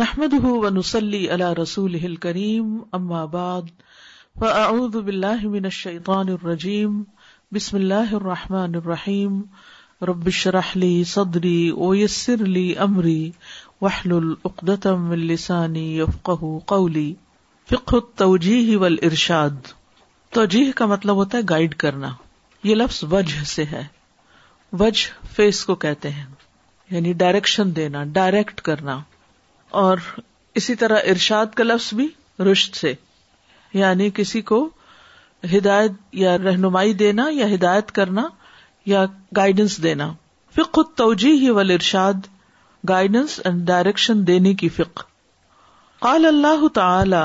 نحمد و نسلی اللہ رسول ال من امابطان الرجیم بسم اللہ الرحمٰن الرحیم ربش رحلی صدری اویسر وحل العقدم السانی قولی فک تو ول ارشاد توجیح کا مطلب ہوتا ہے گائڈ کرنا یہ لفظ وجہ سے ہے وجہ فیس کو کہتے ہیں یعنی ڈائریکشن دینا ڈائریکٹ کرنا اور اسی طرح ارشاد کا لفظ بھی رشت سے یعنی کسی کو ہدایت یا رہنمائی دینا یا ہدایت کرنا یا گائیڈنس دینا فک خود توجہ ہی ول ارشاد گائیڈنس اینڈ ڈائریکشن دینے کی فکر قال اللہ تعالی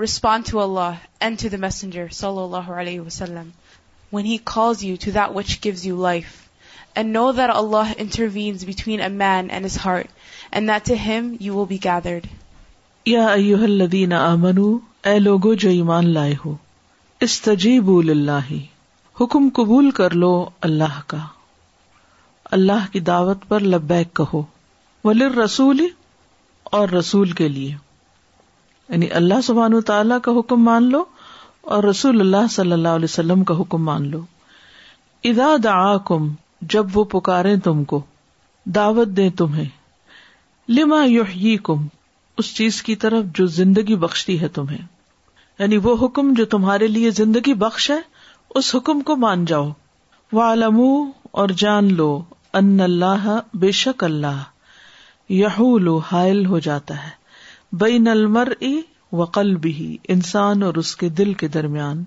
حکم قبول کر لو اللہ کا اللہ کی دعوت پر لبیک کہو اور رسول کے لیے یعنی اللہ سبحان تعالیٰ کا حکم مان لو اور رسول اللہ صلی اللہ علیہ وسلم کا حکم مان لو ادا دعا کم جب وہ پکارے تم کو دعوت دے تمہیں لما یو کم اس چیز کی طرف جو زندگی بخشتی ہے تمہیں یعنی وہ حکم جو تمہارے لیے زندگی بخش ہے اس حکم کو مان جاؤ والم اور جان لو ان اللہ بے شک اللہ حائل ہو جاتا ہے بین المر وقل بھی انسان اور اس کے دل کے درمیان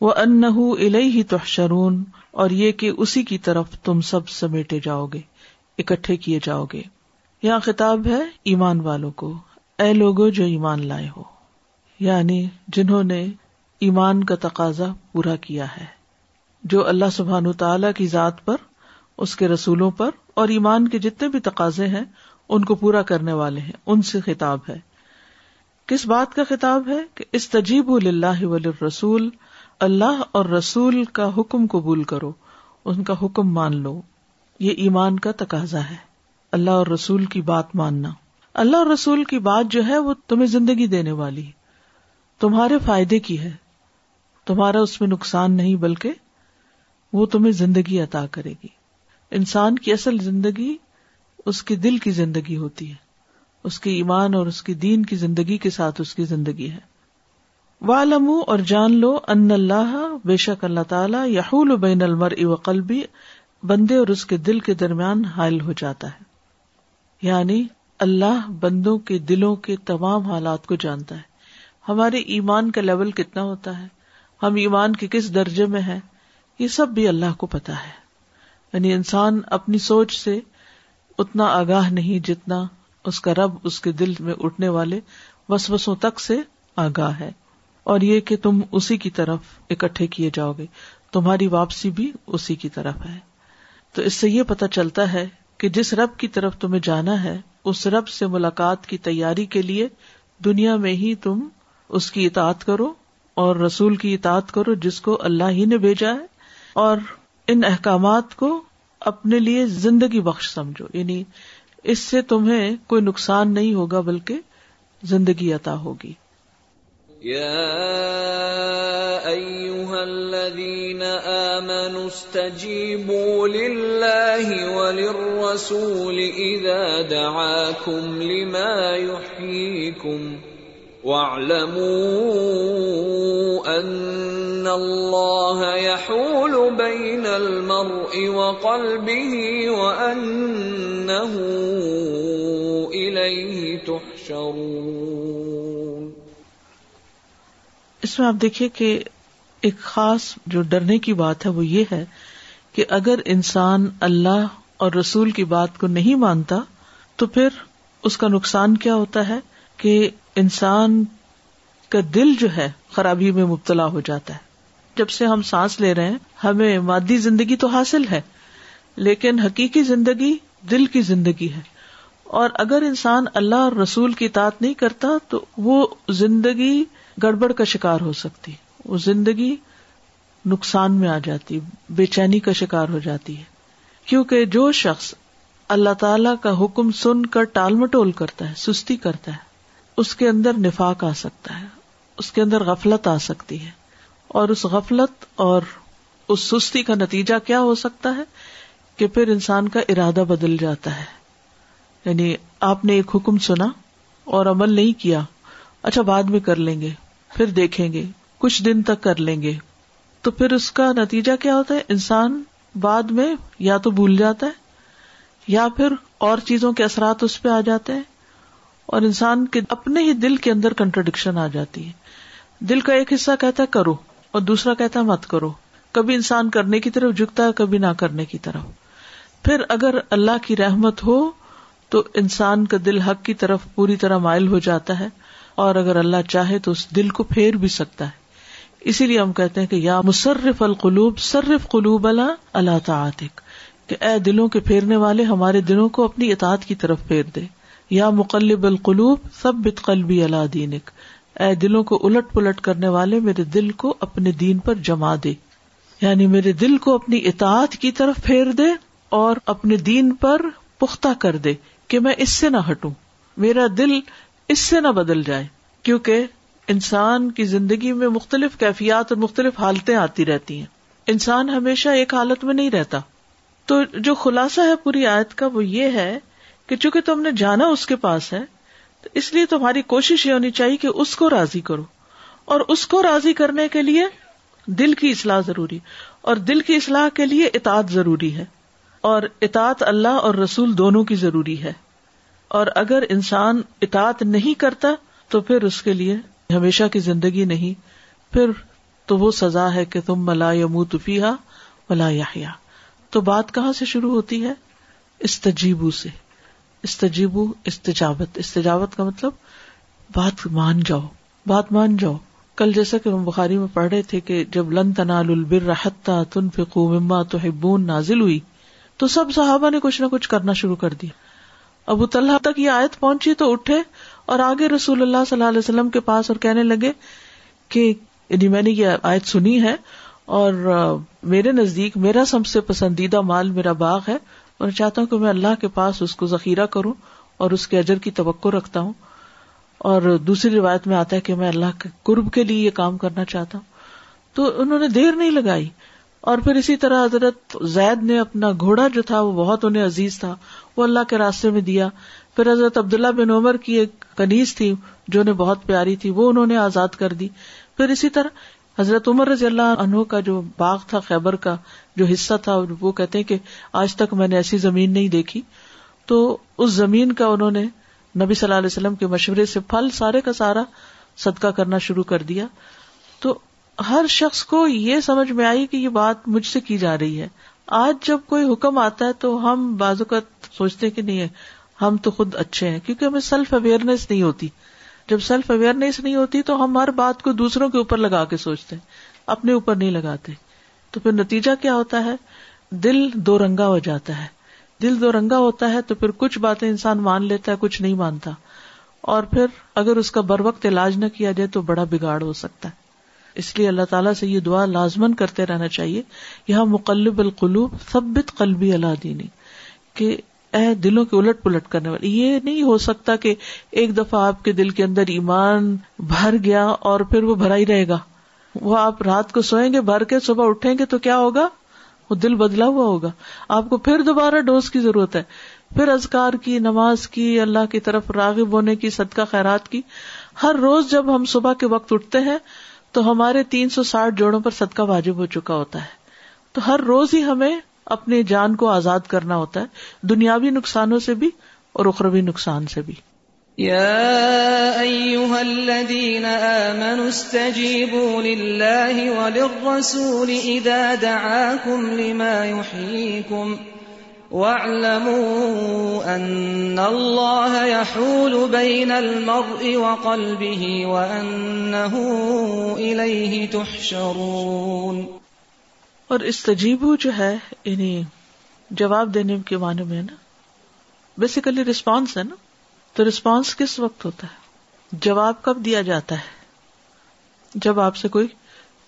وہ ان ہی تحشرون اور یہ کہ اسی کی طرف تم سب سمیٹے جاؤ گے اکٹھے کیے جاؤ گے یہاں خطاب ہے ایمان والوں کو اے لوگ جو ایمان لائے ہو یعنی جنہوں نے ایمان کا تقاضا پورا کیا ہے جو اللہ سبحان تعالی کی ذات پر اس کے رسولوں پر اور ایمان کے جتنے بھی تقاضے ہیں ان کو پورا کرنے والے ہیں ان سے خطاب ہے کس بات کا خطاب ہے کہ اس تجیب اللہ ول رسول اللہ اور رسول کا حکم قبول کرو ان کا حکم مان لو یہ ایمان کا تقاضا ہے اللہ اور رسول کی بات ماننا اللہ اور رسول کی بات جو ہے وہ تمہیں زندگی دینے والی تمہارے فائدے کی ہے تمہارا اس میں نقصان نہیں بلکہ وہ تمہیں زندگی عطا کرے گی انسان کی اصل زندگی اس کے دل کی زندگی ہوتی ہے اس کے ایمان اور اس کی دین کی زندگی کے ساتھ اس کی زندگی ہے والم اور جان لو ان اللہ بے شک اللہ تعالیٰ یا بندے اور اس کے دل کے درمیان حائل ہو جاتا ہے یعنی اللہ بندوں کے دلوں کے تمام حالات کو جانتا ہے ہمارے ایمان کا لیول کتنا ہوتا ہے ہم ایمان کے کس درجے میں ہے یہ سب بھی اللہ کو پتا ہے یعنی انسان اپنی سوچ سے اتنا آگاہ نہیں جتنا اس کا رب اس کے دل میں اٹھنے والے وسوسوں تک سے آگاہ ہے اور یہ کہ تم اسی کی طرف اکٹھے کیے جاؤ گے تمہاری واپسی بھی اسی کی طرف ہے تو اس سے یہ پتا چلتا ہے کہ جس رب کی طرف تمہیں جانا ہے اس رب سے ملاقات کی تیاری کے لیے دنیا میں ہی تم اس کی اطاعت کرو اور رسول کی اطاعت کرو جس کو اللہ ہی نے بھیجا ہے اور ان احکامات کو اپنے لیے زندگی بخش سمجھو یعنی اس سے تمہیں کوئی نقصان نہیں ہوگا بلکہ زندگی عطا ہوگی وللرسول اذا وسولی لما می واعلموا ان اس میں آپ دیکھیے کہ ایک خاص جو ڈرنے کی بات ہے وہ یہ ہے کہ اگر انسان اللہ اور رسول کی بات کو نہیں مانتا تو پھر اس کا نقصان کیا ہوتا ہے کہ انسان کا دل جو ہے خرابی میں مبتلا ہو جاتا ہے جب سے ہم سانس لے رہے ہیں ہمیں مادی زندگی تو حاصل ہے لیکن حقیقی زندگی دل کی زندگی ہے اور اگر انسان اللہ اور رسول کی اطاعت نہیں کرتا تو وہ زندگی گڑبڑ کا شکار ہو سکتی وہ زندگی نقصان میں آ جاتی بے چینی کا شکار ہو جاتی ہے کیونکہ جو شخص اللہ تعالی کا حکم سن کر ٹال مٹول کرتا ہے سستی کرتا ہے اس کے اندر نفاق آ سکتا ہے اس کے اندر غفلت آ سکتی ہے اور اس غفلت اور اس سستی کا نتیجہ کیا ہو سکتا ہے کہ پھر انسان کا ارادہ بدل جاتا ہے یعنی آپ نے ایک حکم سنا اور عمل نہیں کیا اچھا بعد میں کر لیں گے پھر دیکھیں گے کچھ دن تک کر لیں گے تو پھر اس کا نتیجہ کیا ہوتا ہے انسان بعد میں یا تو بھول جاتا ہے یا پھر اور چیزوں کے اثرات اس پہ آ جاتے ہیں اور انسان کے اپنے ہی دل کے اندر کنٹرڈکشن آ جاتی ہے دل کا ایک حصہ کہتا ہے کرو اور دوسرا کہتا ہے مت کرو کبھی انسان کرنے کی طرف جھکتا ہے کبھی نہ کرنے کی طرف پھر اگر اللہ کی رحمت ہو تو انسان کا دل حق کی طرف پوری طرح مائل ہو جاتا ہے اور اگر اللہ چاہے تو اس دل کو پھیر بھی سکتا ہے اسی لیے ہم کہتے ہیں کہ یا مصرف القلوب صرف قلوب اللہ اللہ تعطق کہ اے دلوں کے پھیرنے والے ہمارے دلوں کو اپنی اطاعت کی طرف پھیر دے یا مقلب القلوب سب بت قلبی اللہ دینک اے دلوں کو الٹ پلٹ کرنے والے میرے دل کو اپنے دین پر جما دے یعنی میرے دل کو اپنی اطاعت کی طرف پھیر دے اور اپنے دین پر پختہ کر دے کہ میں اس سے نہ ہٹوں میرا دل اس سے نہ بدل جائے کیونکہ انسان کی زندگی میں مختلف کیفیات اور مختلف حالتیں آتی رہتی ہیں انسان ہمیشہ ایک حالت میں نہیں رہتا تو جو خلاصہ ہے پوری آیت کا وہ یہ ہے کہ چونکہ تم نے جانا اس کے پاس ہے تو اس لیے تمہاری کوشش یہ ہونی چاہیے کہ اس کو راضی کرو اور اس کو راضی کرنے کے لیے دل کی اصلاح ضروری اور دل کی اصلاح کے لیے اطاعت ضروری ہے اور اطاعت اللہ اور رسول دونوں کی ضروری ہے اور اگر انسان اطاعت نہیں کرتا تو پھر اس کے لیے ہمیشہ کی زندگی نہیں پھر تو وہ سزا ہے کہ تم ملا یمو تفیہ ملا یا تو بات کہاں سے شروع ہوتی ہے اس تجیبو سے استجیبو استجاوت استجاوت کا مطلب بات مان جاؤ بات مان جاؤ کل جیسا کہ ہم بخاری میں پڑھ رہے تھے کہ جب لن تنا لرحت نازل ہوئی تو سب صحابہ نے کچھ نہ کچھ کرنا شروع کر دیا ابو طلحہ تک یہ آیت پہنچی تو اٹھے اور آگے رسول اللہ صلی اللہ علیہ وسلم کے پاس اور کہنے لگے کہ یعنی میں نے یہ آیت سنی ہے اور میرے نزدیک میرا سب سے پسندیدہ مال میرا باغ ہے اور چاہتا ہوں کہ میں اللہ کے پاس اس کو ذخیرہ کروں اور اس کے اجر کی توقع رکھتا ہوں اور دوسری روایت میں آتا ہے کہ میں اللہ کے قرب کے لیے یہ کام کرنا چاہتا ہوں تو انہوں نے دیر نہیں لگائی اور پھر اسی طرح حضرت زید نے اپنا گھوڑا جو تھا وہ بہت انہیں عزیز تھا وہ اللہ کے راستے میں دیا پھر حضرت عبداللہ بن عمر کی ایک کنیز تھی جو انہیں بہت پیاری تھی وہ انہوں نے آزاد کر دی پھر اسی طرح حضرت عمر رضی اللہ عنہ کا جو باغ تھا خیبر کا جو حصہ تھا وہ کہتے ہیں کہ آج تک میں نے ایسی زمین نہیں دیکھی تو اس زمین کا انہوں نے نبی صلی اللہ علیہ وسلم کے مشورے سے پھل سارے کا سارا صدقہ کرنا شروع کر دیا تو ہر شخص کو یہ سمجھ میں آئی کہ یہ بات مجھ سے کی جا رہی ہے آج جب کوئی حکم آتا ہے تو ہم بازو کا سوچتے کہ نہیں ہے ہم تو خود اچھے ہیں کیونکہ ہمیں سیلف اویئرنیس نہیں ہوتی جب سیلف اویئرنیس نہیں ہوتی تو ہم ہر بات کو دوسروں کے اوپر لگا کے سوچتے ہیں اپنے اوپر نہیں لگاتے تو پھر نتیجہ کیا ہوتا ہے دل دو رنگا ہو جاتا ہے دل دو رنگا ہوتا ہے تو پھر کچھ باتیں انسان مان لیتا ہے کچھ نہیں مانتا اور پھر اگر اس کا بر وقت علاج نہ کیا جائے تو بڑا بگاڑ ہو سکتا ہے اس لیے اللہ تعالیٰ سے یہ دعا لازمن کرتے رہنا چاہیے یہاں مقلب القلوب سبت قلبی اللہ دینی کہ اے دلوں کے الٹ پلٹ کرنے والے یہ نہیں ہو سکتا کہ ایک دفعہ آپ کے دل کے اندر ایمان بھر گیا اور پھر وہ بھرا ہی رہے گا وہ آپ رات کو سوئیں گے بھر کے صبح اٹھیں گے تو کیا ہوگا وہ دل بدلا ہوا ہوگا آپ کو پھر دوبارہ ڈوز کی ضرورت ہے پھر ازکار کی نماز کی اللہ کی طرف راغب ہونے کی صدقہ خیرات کی ہر روز جب ہم صبح کے وقت اٹھتے ہیں تو ہمارے تین سو ساٹھ جوڑوں پر صدقہ واجب ہو چکا ہوتا ہے تو ہر روز ہی ہمیں اپنی جان کو آزاد کرنا ہوتا ہے دنیاوی نقصانوں سے بھی اور اخروی نقصان سے بھی يا ايها الذين امنوا استجيبوا لله وللرسول اذا دعاكم لما يحييكم واعلموا ان الله يحول بين المرء وقلبه وانه اليه تحشرون اور استجیبو جو ہے یعنی جواب دینے کے معنی میں نا بیسیکلی ریسپانس ہے نا تو رسپانس کس وقت ہوتا ہے جواب کب دیا جاتا ہے جب آپ سے کوئی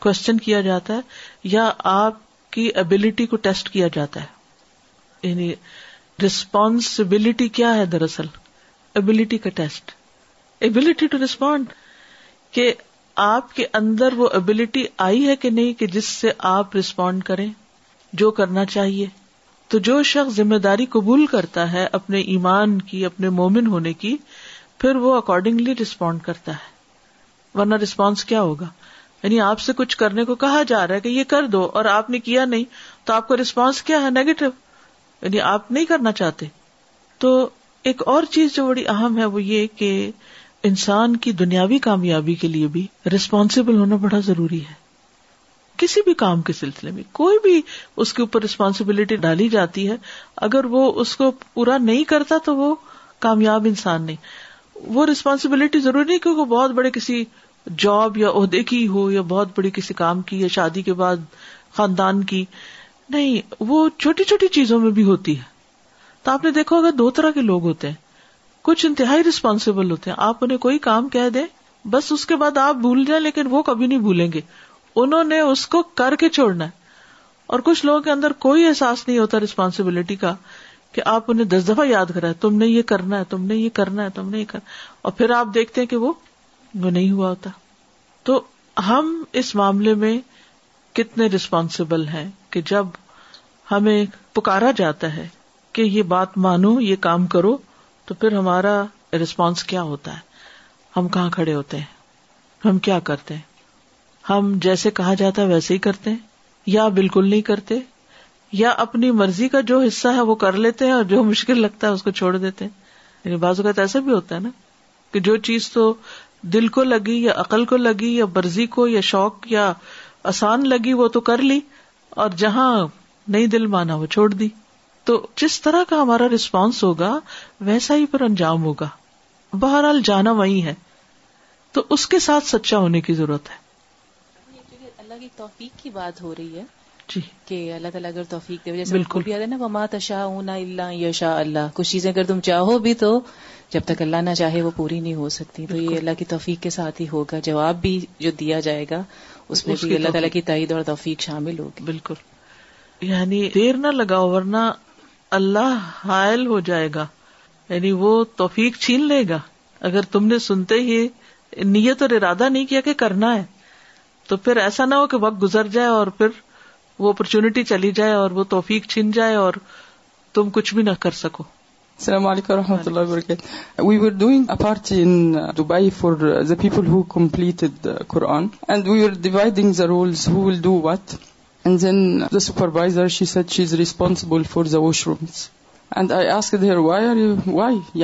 کوشچن کیا جاتا ہے یا آپ کی ابلٹی کو ٹیسٹ کیا جاتا ہے یعنی رسپانسبلٹی کیا ہے دراصل ابلٹی کا ٹیسٹ ابلٹی ٹو ریسپونڈ کہ آپ کے اندر وہ ابلٹی آئی ہے کہ نہیں کہ جس سے آپ ریسپونڈ کریں جو کرنا چاہیے تو جو شخص ذمہ داری قبول کرتا ہے اپنے ایمان کی اپنے مومن ہونے کی پھر وہ اکارڈنگلی رسپونڈ کرتا ہے ورنہ رسپانس کیا ہوگا یعنی آپ سے کچھ کرنے کو کہا جا رہا ہے کہ یہ کر دو اور آپ نے کیا نہیں تو آپ کا رسپانس کیا ہے نیگیٹو یعنی آپ نہیں کرنا چاہتے تو ایک اور چیز جو بڑی اہم ہے وہ یہ کہ انسان کی دنیاوی کامیابی کے لیے بھی ریسپانسبل ہونا بڑا ضروری ہے کسی بھی کام کے سلسلے میں کوئی بھی اس کے اوپر ریسپانسبلٹی ڈالی جاتی ہے اگر وہ اس کو پورا نہیں کرتا تو وہ کامیاب انسان نہیں وہ ریسپانسبلٹی ضروری نہیں کیونکہ بہت بڑے کسی جاب یا عہدے کی ہو یا بہت بڑی کسی کام کی یا شادی کے بعد خاندان کی نہیں وہ چھوٹی چھوٹی چیزوں میں بھی ہوتی ہے تو آپ نے دیکھو اگر دو طرح کے لوگ ہوتے ہیں کچھ انتہائی ریسپانسبل ہوتے ہیں آپ انہیں کوئی کام کہہ دیں بس اس کے بعد آپ بھول جائیں لیکن وہ کبھی نہیں بھولیں گے انہوں نے اس کو کر کے چھوڑنا ہے اور کچھ لوگوں کے اندر کوئی احساس نہیں ہوتا ریسپانسبلٹی کا کہ آپ انہیں دس دفعہ یاد کرا تم نے یہ کرنا ہے تم نے یہ کرنا ہے تم نے یہ کرنا اور پھر آپ دیکھتے ہیں کہ وہ وہ نہیں ہوا ہوتا تو ہم اس معاملے میں کتنے ریسپانسبل ہیں کہ جب ہمیں پکارا جاتا ہے کہ یہ بات مانو یہ کام کرو تو پھر ہمارا ریسپانس کیا ہوتا ہے ہم کہاں کھڑے ہوتے ہیں ہم کیا کرتے ہیں ہم جیسے کہا جاتا ہے ویسے ہی کرتے ہیں یا بالکل نہیں کرتے یا اپنی مرضی کا جو حصہ ہے وہ کر لیتے ہیں اور جو مشکل لگتا ہے اس کو چھوڑ دیتے لیکن بعض اوقات ایسا بھی ہوتا ہے نا کہ جو چیز تو دل کو لگی یا عقل کو لگی یا مرضی کو یا شوق یا آسان لگی وہ تو کر لی اور جہاں نہیں دل مانا وہ چھوڑ دی تو جس طرح کا ہمارا رسپانس ہوگا ویسا ہی پر انجام ہوگا بہرحال جانا وہی ہے تو اس کے ساتھ سچا ہونے کی ضرورت ہے تعالیٰ کی توفیق کی بات ہو رہی ہے جی کہ اللہ تعالیٰ اگر توفیق دے جیسے بالکل یاد ہے مماشا اللہ یشا اللہ کچھ چیزیں اگر تم چاہو بھی تو جب تک اللہ نہ چاہے وہ پوری نہیں ہو سکتی تو یہ اللہ کی توفیق کے ساتھ ہی ہوگا جواب بھی جو دیا جائے گا اس میں بھی اللہ تعالیٰ کی تائید اور توفیق شامل ہوگی بالکل یعنی دیر نہ لگا ورنہ اللہ حائل ہو جائے گا یعنی وہ توفیق چھین لے گا اگر تم نے سنتے ہی نیت اور ارادہ نہیں کیا کہ کرنا ہے تو پھر ایسا نہ ہو کہ وقت گزر جائے اور پھر وہ اپرچونٹی چلی جائے اور وہ توفیق چھن جائے اور تم کچھ بھی نہ کر سکو السلام علیکم و رحمۃ اللہ وبرکاتہ we were doing a party in Dubai for the people who completed Quran and we were dividing the rules who will do what and then the supervisor she said she is responsible for the washrooms and أيها وائی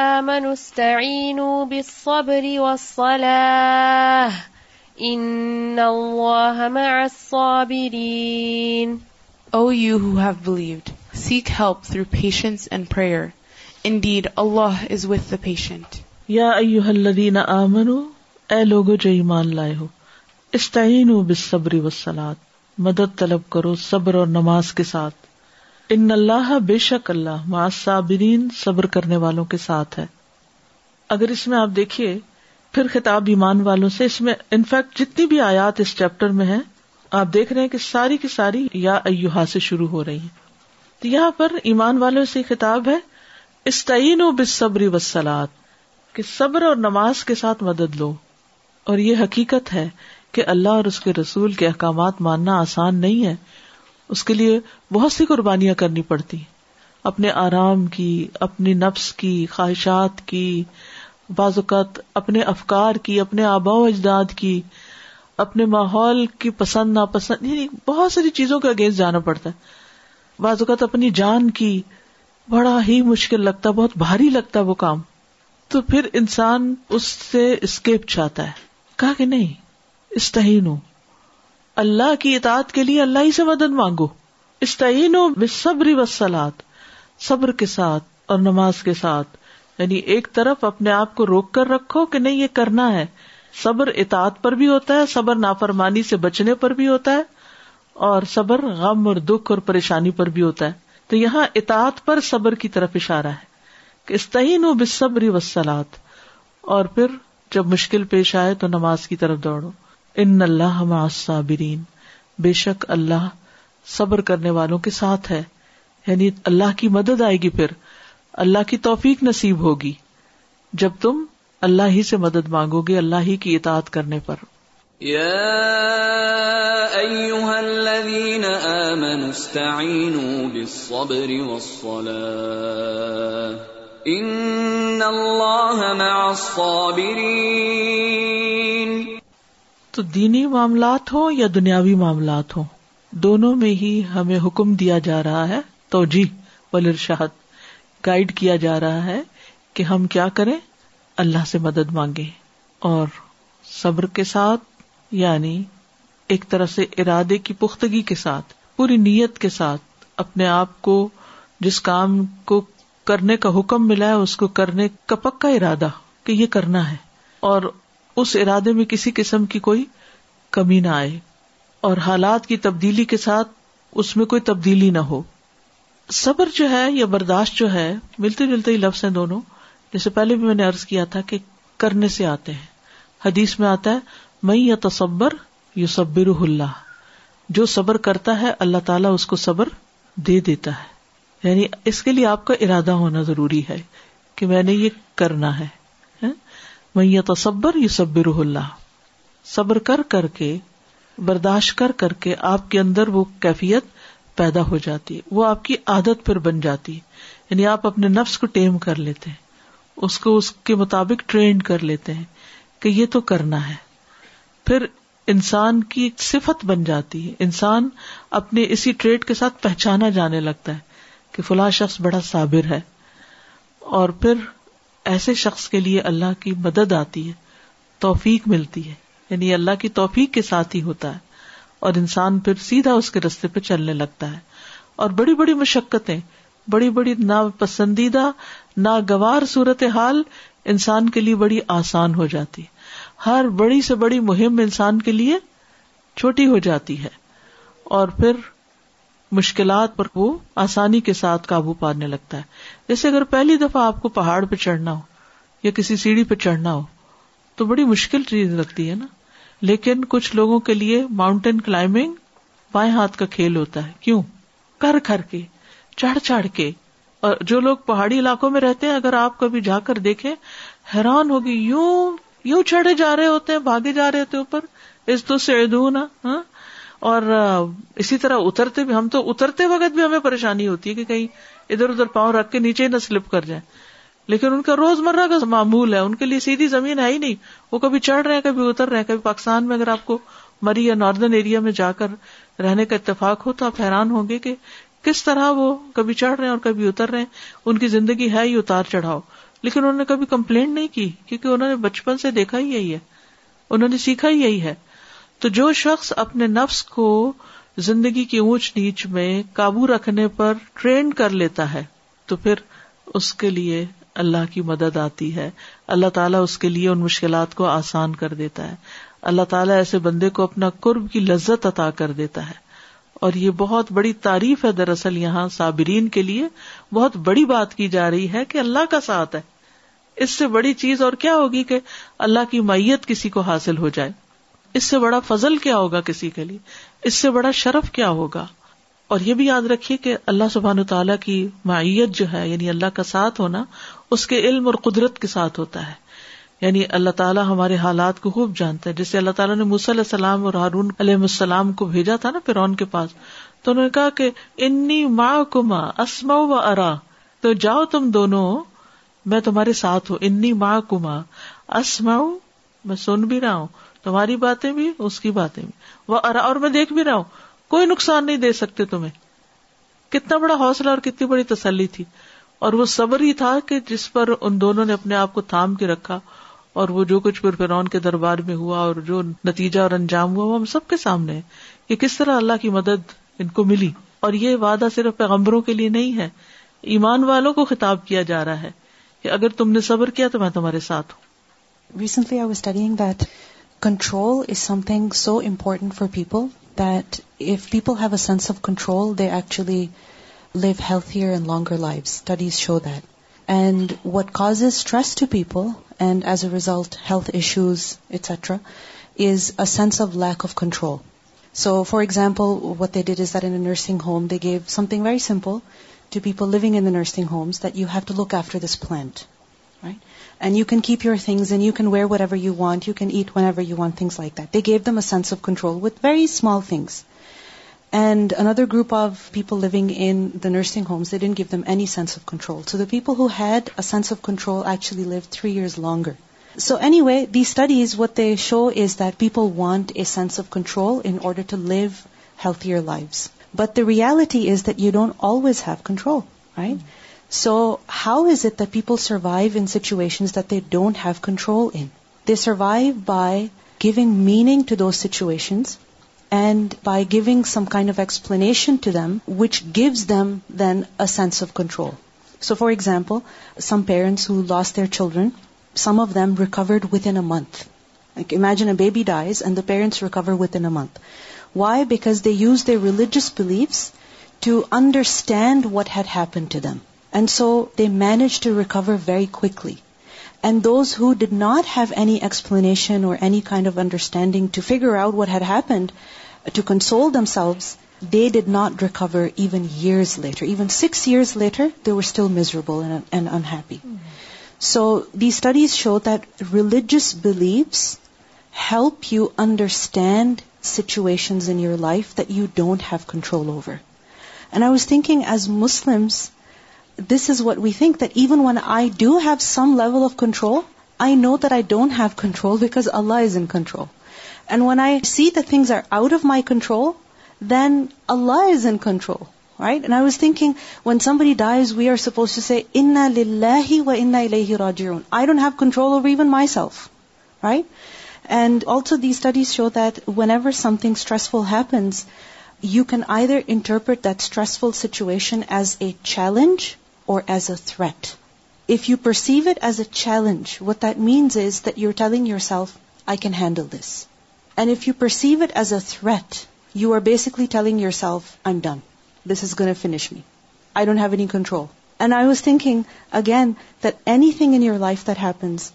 آمنوا یو بالصبر والصلاة إن الله مع الصابرين O you who have believed, seek help through patience and prayer. Indeed, Allah is with the patient. مدد طلب کرو صبر اور نماز کے ساتھ ان اللہ بے شک اللہ الصابرین صبر کرنے والوں کے ساتھ ہے اگر اس میں آپ دیکھیے پھر خطاب ایمان والوں سے اس میں انفیکٹ جتنی بھی آیات اس چیپٹر میں ہیں آپ دیکھ رہے ہیں کہ ساری کی ساری یا ایوہا سے شروع ہو رہی ہیں یہاں پر ایمان والوں سے خطاب ہے استعین و بصبری وسلات کہ صبر اور نماز کے ساتھ مدد لو اور یہ حقیقت ہے کہ اللہ اور اس کے رسول کے احکامات ماننا آسان نہیں ہے اس کے لیے بہت سی قربانیاں کرنی پڑتی اپنے آرام کی اپنے نفس کی خواہشات کی بعض اوقات اپنے افکار کی اپنے آبا و اجداد کی اپنے ماحول کی پسند ناپسند یعنی بہت ساری چیزوں کے اگینسٹ جانا پڑتا ہے بعض اوقات اپنی جان کی بڑا ہی مشکل لگتا ہے بہت بھاری لگتا ہے وہ کام تو پھر انسان اس سے اسکیپ چاہتا ہے کہا کہ نہیں استحین اللہ کی اطاعت کے لیے اللہ ہی سے مدد مانگو استعین ہو صبری وسلات صبر کے ساتھ اور نماز کے ساتھ یعنی ایک طرف اپنے آپ کو روک کر رکھو کہ نہیں یہ کرنا ہے صبر اطاط پر بھی ہوتا ہے صبر نافرمانی سے بچنے پر بھی ہوتا ہے اور صبر غم اور دکھ اور پریشانی پر بھی ہوتا ہے تو یہاں اطاعت پر صبر کی طرف اشارہ ہے کہ و وسلات اور پھر جب مشکل پیش آئے تو نماز کی طرف دوڑو ان اللہ صابرین بے شک اللہ صبر کرنے والوں کے ساتھ ہے یعنی اللہ کی مدد آئے گی پھر اللہ کی توفیق نصیب ہوگی جب تم اللہ ہی سے مدد مانگو گے اللہ ہی کی اطاعت کرنے پر تو دینی معاملات ہوں یا دنیاوی معاملات ہوں دونوں میں ہی ہمیں حکم دیا جا رہا ہے تو جی ولی شاہد گائڈ کیا جا رہا ہے کہ ہم کیا کریں اللہ سے مدد مانگے اور صبر کے ساتھ یعنی ایک طرح سے ارادے کی پختگی کے ساتھ پوری نیت کے ساتھ اپنے آپ کو جس کام کو کرنے کا حکم ملا ہے اس کو کرنے کا پکا ارادہ کہ یہ کرنا ہے اور اس ارادے میں کسی قسم کی کوئی کمی نہ آئے اور حالات کی تبدیلی کے ساتھ اس میں کوئی تبدیلی نہ ہو صبر جو ہے یا برداشت جو ہے ملتے جلتے ہی لفظ ہیں دونوں جیسے پہلے بھی میں نے ارض کیا تھا کہ کرنے سے آتے ہیں حدیث میں آتا ہے میں یا تصبر یو سب اللہ جو صبر کرتا ہے اللہ تعالیٰ اس کو صبر دے دیتا ہے یعنی اس کے لیے آپ کا ارادہ ہونا ضروری ہے کہ میں نے یہ کرنا ہے میں یا تصبر یو سب صبر کر کر کے برداشت کر کر کے آپ کے اندر وہ کیفیت پیدا ہو جاتی ہے وہ آپ کی عادت پھر بن جاتی ہے یعنی آپ اپنے نفس کو ٹیم کر لیتے ہیں اس کو اس کے مطابق ٹرینڈ کر لیتے ہیں کہ یہ تو کرنا ہے پھر انسان کی ایک صفت بن جاتی ہے انسان اپنے اسی ٹریڈ کے ساتھ پہچانا جانے لگتا ہے کہ فلاں شخص بڑا صابر ہے اور پھر ایسے شخص کے لیے اللہ کی مدد آتی ہے توفیق ملتی ہے یعنی اللہ کی توفیق کے ساتھ ہی ہوتا ہے اور انسان پھر سیدھا اس کے رستے پہ چلنے لگتا ہے اور بڑی بڑی مشقتیں بڑی بڑی نا پسندیدہ نا گوار صورت حال انسان کے لیے بڑی آسان ہو جاتی ہر بڑی سے بڑی مہم انسان کے لیے چھوٹی ہو جاتی ہے اور پھر مشکلات پر وہ آسانی کے ساتھ قابو پانے لگتا ہے جیسے اگر پہلی دفعہ آپ کو پہاڑ پہ چڑھنا ہو یا کسی سیڑھی پہ چڑھنا ہو تو بڑی مشکل چیز لگتی ہے نا لیکن کچھ لوگوں کے لیے ماؤنٹین کلائمبنگ بائیں ہاتھ کا کھیل ہوتا ہے کیوں کر کر کے چڑھ چڑھ کے اور جو لوگ پہاڑی علاقوں میں رہتے ہیں اگر آپ کبھی جا کر دیکھیں حیران ہوگی یوں یوں چڑھے جا رہے ہوتے ہیں بھاگے جا رہے ہوتے اوپر اس تو ہاں؟ اور اسی طرح اترتے بھی ہم تو اترتے وقت بھی ہمیں پریشانی ہوتی ہے کہ کہیں ادھر ادھر پاؤں رکھ کے نیچے نہ سلپ کر جائیں لیکن ان کا روز مرہ کا معمول ہے ان کے لیے سیدھی زمین ہے ہی نہیں وہ کبھی چڑھ رہے ہیں کبھی اتر رہے ہیں کبھی پاکستان میں اگر آپ کو مری یا ناردرن ایریا میں جا کر رہنے کا اتفاق ہو تو آپ حیران ہوں گے کہ کس طرح وہ کبھی چڑھ رہے ہیں اور کبھی اتر رہے ان کی زندگی ہے ہی اتار چڑھاؤ لیکن انہوں نے کبھی کمپلین نہیں کی کیونکہ انہوں نے بچپن سے دیکھا ہی یہی ہے انہوں نے سیکھا ہی یہی ہے تو جو شخص اپنے نفس کو زندگی کی اونچ نیچ میں قابو رکھنے پر ٹرین کر لیتا ہے تو پھر اس کے لیے اللہ کی مدد آتی ہے اللہ تعالیٰ اس کے لیے ان مشکلات کو آسان کر دیتا ہے اللہ تعالیٰ ایسے بندے کو اپنا قرب کی لذت عطا کر دیتا ہے اور یہ بہت بڑی تعریف ہے دراصل یہاں صابرین کے لیے بہت بڑی بات کی جا رہی ہے کہ اللہ کا ساتھ ہے اس سے بڑی چیز اور کیا ہوگی کہ اللہ کی مائیت کسی کو حاصل ہو جائے اس سے بڑا فضل کیا ہوگا کسی کے لیے اس سے بڑا شرف کیا ہوگا اور یہ بھی یاد رکھیے کہ اللہ سبحان تعالیٰ کی معیت جو ہے یعنی اللہ کا ساتھ ہونا اس کے علم اور قدرت کے ساتھ ہوتا ہے یعنی اللہ تعالیٰ ہمارے حالات کو خوب جانتا ہے جیسے اللہ تعالیٰ نے علیہ السلام اور ہارون علیہ السلام کو بھیجا تھا نا پھر کے پاس تو انہوں نے کہا کہ ماں و ارا تو جاؤ تم دونوں میں تمہارے ساتھ ہوں انی ماں کما اسما میں سن بھی رہا ہوں تمہاری باتیں بھی اس کی باتیں بھی وہ ارا اور میں دیکھ بھی رہا ہوں کوئی نقصان نہیں دے سکتے تمہیں کتنا بڑا حوصلہ اور کتنی بڑی تسلی تھی اور وہ صبر ہی تھا کہ جس پر ان دونوں نے اپنے آپ کو تھام کے رکھا اور وہ جو کچھ پھر فرعون کے دربار میں ہوا اور جو نتیجہ اور انجام ہوا وہ ہم سب کے سامنے کہ کس طرح اللہ کی مدد ان کو ملی اور یہ وعدہ صرف پیغمبروں کے لیے نہیں ہے ایمان والوں کو خطاب کیا جا رہا ہے کہ اگر تم نے صبر کیا تو میں تمہارے ساتھ ہوں recently I that control is something so important for people that people have a sense of control they actually live healthier and longer life studies show that and what causes stress to people, and as a result health issues, etc., is a sense of lack of control. So for example, what they did is that in a nursing home, they gave something very simple to people living in the nursing homes, that you have to look after this plant, right? And you can keep your things, and you can wear whatever you want, you can eat whenever you want, things like that. They gave them a sense of control with very small things. And another group of people living in the nursing homes, they didn't give them any sense of control. So the people who had a sense of control actually lived 3 years longer. So anyway, these studies, what they show is that people want a sense of control in order to live healthier lives. But the reality is that you don't always have control, right? Mm-hmm. So how is it that people survive in situations that they don't have control in? They survive by giving meaning to those situations and by giving some kind of explanation to them, which gives them then a sense of control. So for example, some parents who lost their children, some of them recovered within a month. Like imagine a baby dies and the parents recover within a month. Why? Because they use their religious beliefs to understand what had happened to them. And so they managed to recover very quickly. And those who did not have any explanation or any kind of understanding to figure out what had happened, to console themselves, they did not recover even years later. Even 6 years later, they were still miserable and unhappy. Mm-hmm. So these studies show that religious beliefs help you understand situations in your life that you don't have control over. And I was thinking, as Muslims, this is what we think, that even when I do have some level of control, I know that I don't have control because Allah is in control. And when I see that things are out of my control, then Allah is in control, right? And I was thinking, when somebody dies, we are supposed to say, Inna lillahi wa inna ilayhi raji'un. I don't have control over even myself, right? And also these studies show that whenever something stressful happens, you can either interpret that stressful situation as a challenge or as a threat. If you perceive it as a challenge, what that means is that you're telling yourself, I can handle this. And if you perceive it as a threat you are basically telling yourself I done this is gonna finish me I don't have any control and I was thinking again that anything in your life that happens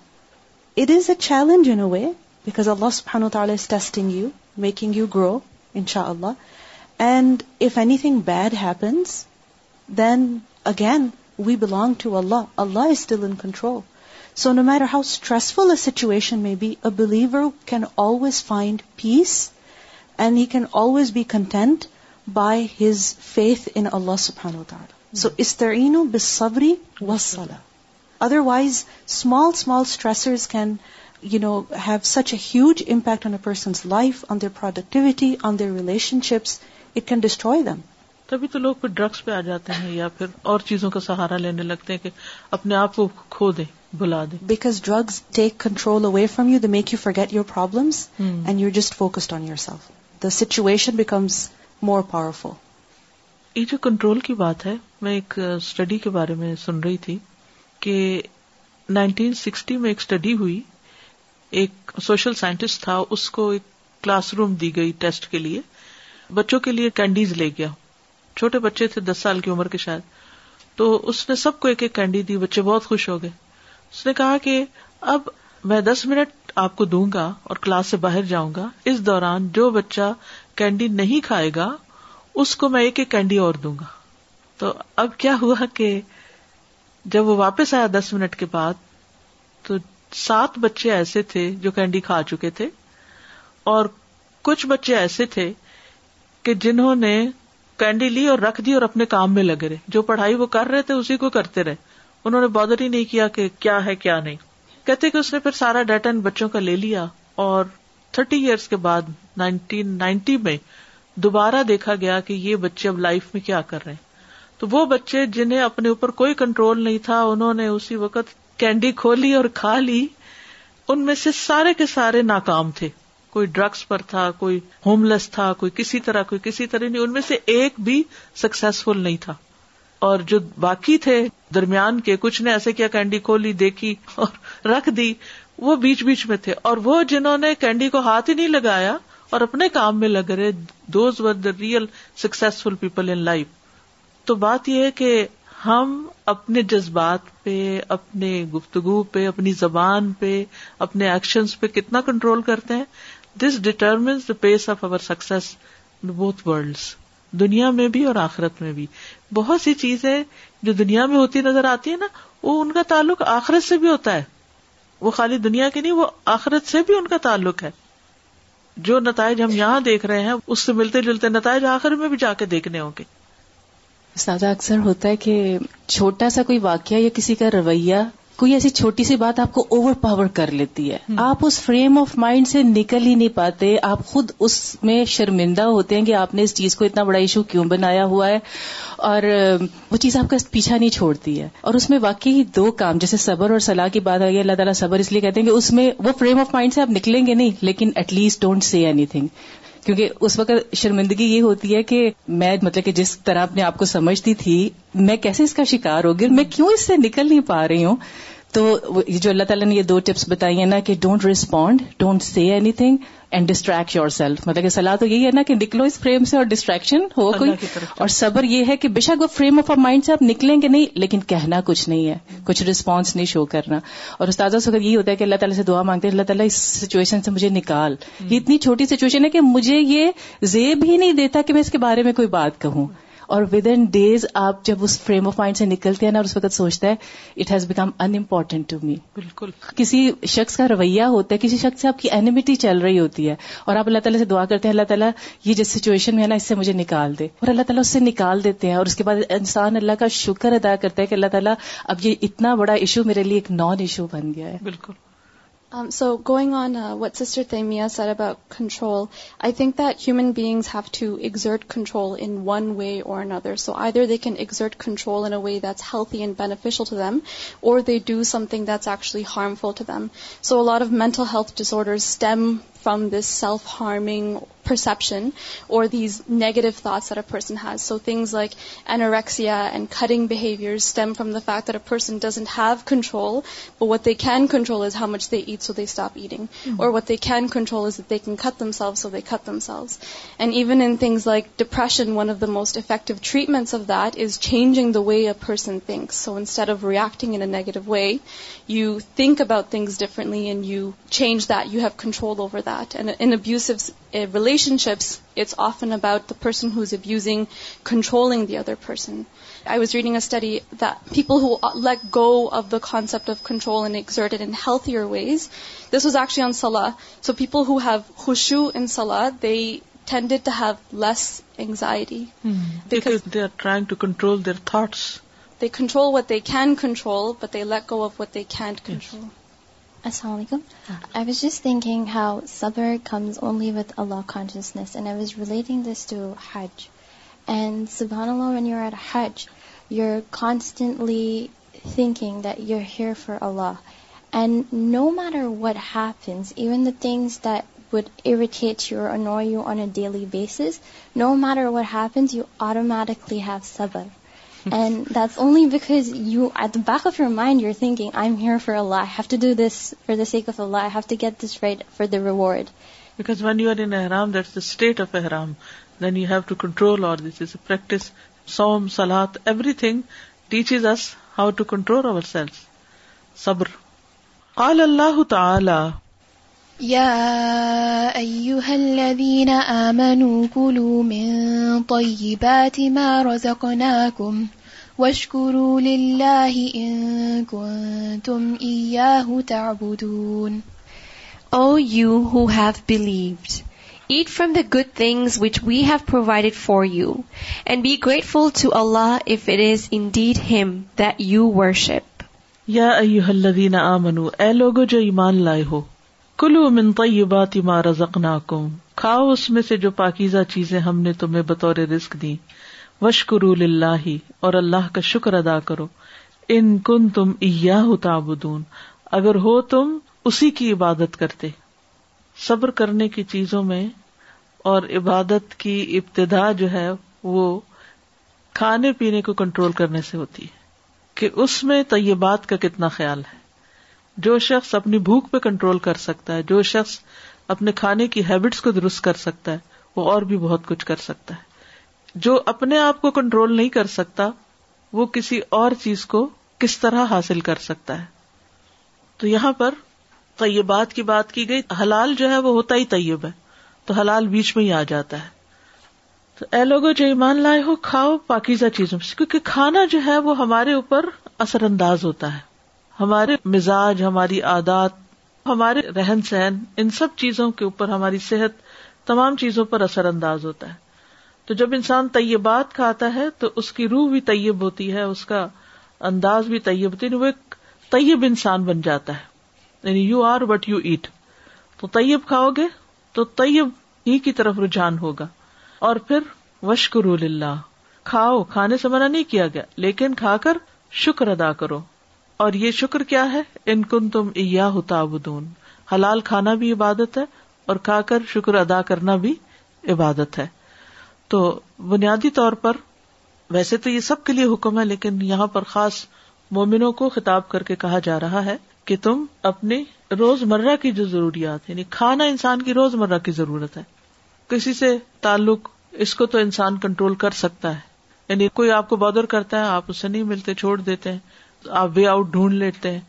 it is a challenge in way because Allah تعالیٰ is testing you making you grow ان شاء اللہ and if anything bad happens then again we belong to Allah Allah is still in control so no matter how stressful a situation میں be a believer can always find peace and he can always be content by his faith in Allah سبحان و سو انتو استرینو بسبری otherwise small small stressors can you know have such a huge impact on a person's life on their productivity their relationships it can destroy them تبھی تو لوگ drugs پہ آ جاتے ہیں یا پھر اور چیزوں کا سہارا لینے لگتے ہیں کہ اپنے آپ کو کھو دیں بلا دے because drugs take control away from you make you forget you just focused on yourself the situation more powerful یہ جو کنٹرول کی بات ہے میں ایک اسٹڈی کے بارے میں سن رہی تھی کہ نائنٹین سکسٹی میں ایک اسٹڈی ہوئی ایک سوشل سائنٹسٹ تھا اس کو ایک کلاس روم دی گئی ٹیسٹ کے لیے بچوں کے لیے کینڈیز لے گیا چھوٹے بچے تھے دس سال کی عمر کے شاید تو اس نے سب کو ایک ایک کینڈی دی بچے بہت خوش ہو گئے اس نے کہا کہ اب میں دس منٹ آپ کو دوں گا اور کلاس سے باہر جاؤں گا اس دوران جو بچہ کینڈی نہیں کھائے گا اس کو میں ایک ایک کینڈی اور دوں گا تو اب کیا ہوا کہ جب وہ واپس آیا دس منٹ کے بعد تو سات بچے ایسے تھے جو کینڈی کھا چکے تھے اور کچھ بچے ایسے تھے کہ جنہوں نے کینڈی لی اور رکھ دی اور اپنے کام میں لگے رہے جو پڑھائی وہ کر رہے تھے اسی کو کرتے رہے انہوں نے بادر ہی نہیں کیا کہ کیا ہے کیا نہیں کہتے کہ اس نے پھر سارا ڈیٹا ان بچوں کا لے لیا اور تھرٹی ایئرس کے بعد نائنٹین نائنٹی میں دوبارہ دیکھا گیا کہ یہ بچے اب لائف میں کیا کر رہے ہیں تو وہ بچے جنہیں اپنے اوپر کوئی کنٹرول نہیں تھا انہوں نے اسی وقت کینڈی کھولی اور کھا لی ان میں سے سارے کے سارے ناکام تھے کوئی ڈرگس پر تھا کوئی ہوم لیس تھا کوئی کسی طرح کوئی کسی طرح نہیں ان میں سے ایک بھی سکسیسفل نہیں تھا اور جو باقی تھے درمیان کے کچھ نے ایسے کیا کینڈی کھولی دیکھی اور رکھ دی وہ بیچ بیچ میں تھے اور وہ جنہوں نے کینڈی کو ہاتھ ہی نہیں لگایا اور اپنے کام میں لگ رہے those were the real successful people in life تو بات یہ ہے کہ ہم اپنے جذبات پہ اپنے گفتگو پہ اپنی زبان پہ اپنے ایکشن پہ کتنا کنٹرول کرتے ہیں this determines the peace of our success both world دنیا میں بھی اور آخرت میں بھی بہت سی چیزیں جو دنیا میں ہوتی نظر آتی ہے نا وہ ان کا تعلق آخرت سے بھی ہوتا ہے وہ خالی دنیا کی نہیں وہ آخرت سے بھی ان کا تعلق ہے جو نتائج ہم یہاں دیکھ رہے ہیں اس سے ملتے جلتے نتائج آخر میں بھی جا کے دیکھنے ہوں گے سادہ اکثر ہوتا ہے کہ چھوٹا سا کوئی واقعہ یا کسی کا رویہ کوئی ایسی چھوٹی سی بات آپ کو اوور پاور کر لیتی ہے آپ اس فریم آف مائنڈ سے نکل ہی نہیں پاتے آپ خود اس میں شرمندہ ہوتے ہیں کہ آپ نے اس چیز کو اتنا بڑا ایشو کیوں بنایا ہوا ہے اور وہ چیز آپ کا پیچھا نہیں چھوڑتی ہے اور اس میں واقعی دو کام جیسے صبر اور سلاح کی بات آئی اللہ تعالیٰ صبر اس لیے کہتے ہیں کہ اس میں وہ فریم آف مائنڈ سے آپ نکلیں گے نہیں لیکن at least don't see anything کیونکہ اس وقت شرمندگی یہ ہوتی ہے کہ میں مطلب کہ جس طرح اپنے آپ کو سمجھتی تھی میں کیسے اس کا شکار ہوگی اور میں کیوں اس سے نکل نہیں پا رہی ہوں تو جو اللہ تعالیٰ نے یہ دو ٹپس بتائی ہیں نا کہ don't respond don't see anything and distract yourself مطلب کہ سلاح تو یہی ہے نا کہ نکلو اس فریم سے اور ڈسٹریکشن ہو کوئی اور صبر یہ ہے کہ بے شک وہ فریم آف مائنڈ سے آپ نکلیں گے نہیں لیکن کہنا کچھ نہیں ہے کچھ ریسپانس نہیں شو کرنا اور استاد سے اگر یہ ہوتا ہے کہ اللہ تعالیٰ سے دعا مانگتے ہیں اللہ تعالیٰ اس سچویشن سے مجھے نکال یہ اتنی چھوٹی سچویشن ہے کہ مجھے یہ زیب ہی نہیں دیتا کہ میں اس کے بارے میں کوئی بات کہوں اور ود ان ڈیز آپ جب اس فریم آف مائنڈ سے نکلتے ہیں نا اس وقت سوچتا ہے it has become unimportant to me بالکل کسی شخص کا رویہ ہوتا ہے کسی شخص سے آپ کی اینیمیٹی چل رہی ہوتی ہے اور آپ اللہ تعالیٰ سے دعا کرتے ہیں اللہ تعالیٰ یہ جس سچویشن میں ہے نا اس سے مجھے نکال دے اور اللہ تعالیٰ اس سے نکال دیتے ہیں اور اس کے بعد انسان اللہ کا شکر ادا کرتا ہے کہ اللہ تعالیٰ اب یہ اتنا بڑا ایشو میرے لیے ایک نان ایشو بن گیا ہے بالکل Um, so going on uh, what Sister Thaimia said about control, I think that human beings have to exert control in one way or another. So either they can exert control in a way that's healthy and beneficial to them, or they do something that's actually harmful to them. So a lot of mental health disorders stem from this self-harming perception or these negative thoughts that a person has. So things like anorexia and cutting behaviors stem from the fact that a person doesn't have control, but what they can control is how much they eat, so they stop eating. Mm-hmm. Or what they can control is that they can cut themselves, so they cut themselves. And even in things like depression, one of the most effective treatments of that is changing the way a person thinks. So instead of reacting in a negative way, you think about things differently and you change that. You have control over that. And in abusive relationships, about person who's abusing controlling the other person I was reading a study people who let go of the concept of control in healthy ways this was associated so people who have خوش یو N سلا د tended to have less anxiety control what they can control with Allah consciousness relating when you are ہج you are constantly thinking that your here for Allah and no matter what happens even the things that would irritate your you on daily basis no matter what happens you automatically have سبر and only back of you mind یوکنگ سانگ سلاد everything teach is us how to control ourself صبر good things which we have provided for you and be grateful to to Allah if it is indeed him that you worship یا آمنوا اے لوگو جو ایمان لائے ہو کلو من بات ما رزقناکم کھاؤ اس میں سے جو پاکیزہ چیزیں ہم نے تمہیں بطور رزق دی وشکرول اللہ اور اللہ کا شکر ادا کرو ان کن تم عیا اگر ہو تم اسی کی عبادت کرتے صبر کرنے کی چیزوں میں اور عبادت کی ابتدا جو ہے وہ کھانے پینے کو کنٹرول کرنے سے ہوتی ہے کہ اس میں طیبات کا کتنا خیال ہے جو شخص اپنی بھوک پہ کنٹرول کر سکتا ہے جو شخص اپنے کھانے کی ہیبٹس کو درست کر سکتا ہے وہ اور بھی بہت کچھ کر سکتا ہے جو اپنے آپ کو کنٹرول نہیں کر سکتا وہ کسی اور چیز کو کس طرح حاصل کر سکتا ہے تو یہاں پر طیبات کی بات کی گئی حلال جو ہے وہ ہوتا ہی طیب ہے تو حلال بیچ میں ہی آ جاتا ہے تو اے لوگوں جو ایمان لائے ہو کھاؤ پاکیزہ چیزوں سے کیونکہ کھانا جو ہے وہ ہمارے اوپر اثر انداز ہوتا ہے ہمارے مزاج ہماری عادات ہمارے رہن سہن ان سب چیزوں کے اوپر ہماری صحت تمام چیزوں پر اثر انداز ہوتا ہے تو جب انسان طیبات کھاتا ہے تو اس کی روح بھی طیب ہوتی ہے اس کا انداز بھی طیب ہوتی ہے وہ ایک طیب انسان بن جاتا ہے یعنی you are what you eat تو طیب کھاؤ گے تو طیب ہی کی طرف رجحان ہوگا اور پھر وشکر اللہ کھاؤ کھانے سے منع نہیں کیا گیا لیکن کھا کر شکر ادا کرو اور یہ شکر کیا ہے ان کن تم ایا ہوتاب حلال کھانا بھی عبادت ہے اور کھا کر شکر ادا کرنا بھی عبادت ہے تو بنیادی طور پر ویسے تو یہ سب کے لیے حکم ہے لیکن یہاں پر خاص مومنوں کو خطاب کر کے کہا جا رہا ہے کہ تم اپنی روز مرہ کی جو ضروریات یعنی کھانا انسان کی روز مرہ کی ضرورت ہے کسی سے تعلق اس کو تو انسان کنٹرول کر سکتا ہے یعنی کوئی آپ کو بادر کرتا ہے آپ اسے نہیں ملتے چھوڑ دیتے ہیں آپ وے آؤٹ ڈھونڈ لیتے ہیں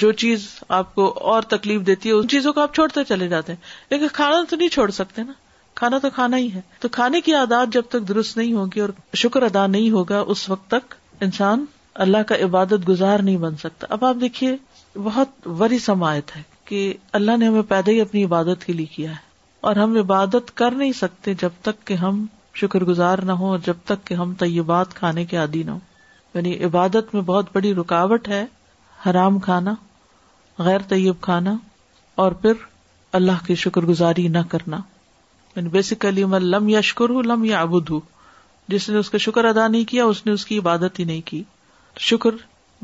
جو چیز آپ کو اور تکلیف دیتی ہے ان چیزوں کو آپ چھوڑتے چلے جاتے ہیں لیکن کھانا تو نہیں چھوڑ سکتے نا کھانا تو کھانا ہی ہے تو کھانے کی عادات جب تک درست نہیں ہوگی اور شکر ادا نہیں ہوگا اس وقت تک انسان اللہ کا عبادت گزار نہیں بن سکتا اب آپ دیکھیے بہت وری سمایت ہے کہ اللہ نے ہمیں پیدا ہی اپنی عبادت کے لیے کیا ہے اور ہم عبادت کر نہیں سکتے جب تک کہ ہم شکر گزار نہ ہو اور جب تک کہ ہم طیبات کھانے کے عادی نہ ہوں یعنی عبادت میں بہت بڑی رکاوٹ ہے حرام کھانا غیر طیب کھانا اور پھر اللہ کی شکر گزاری نہ کرنا یعنی بیسیکلی لم شکر ہوں لم یا ابود ہوں جس نے اس کا شکر ادا نہیں کیا اس اس نے کی عبادت ہی نہیں کی شکر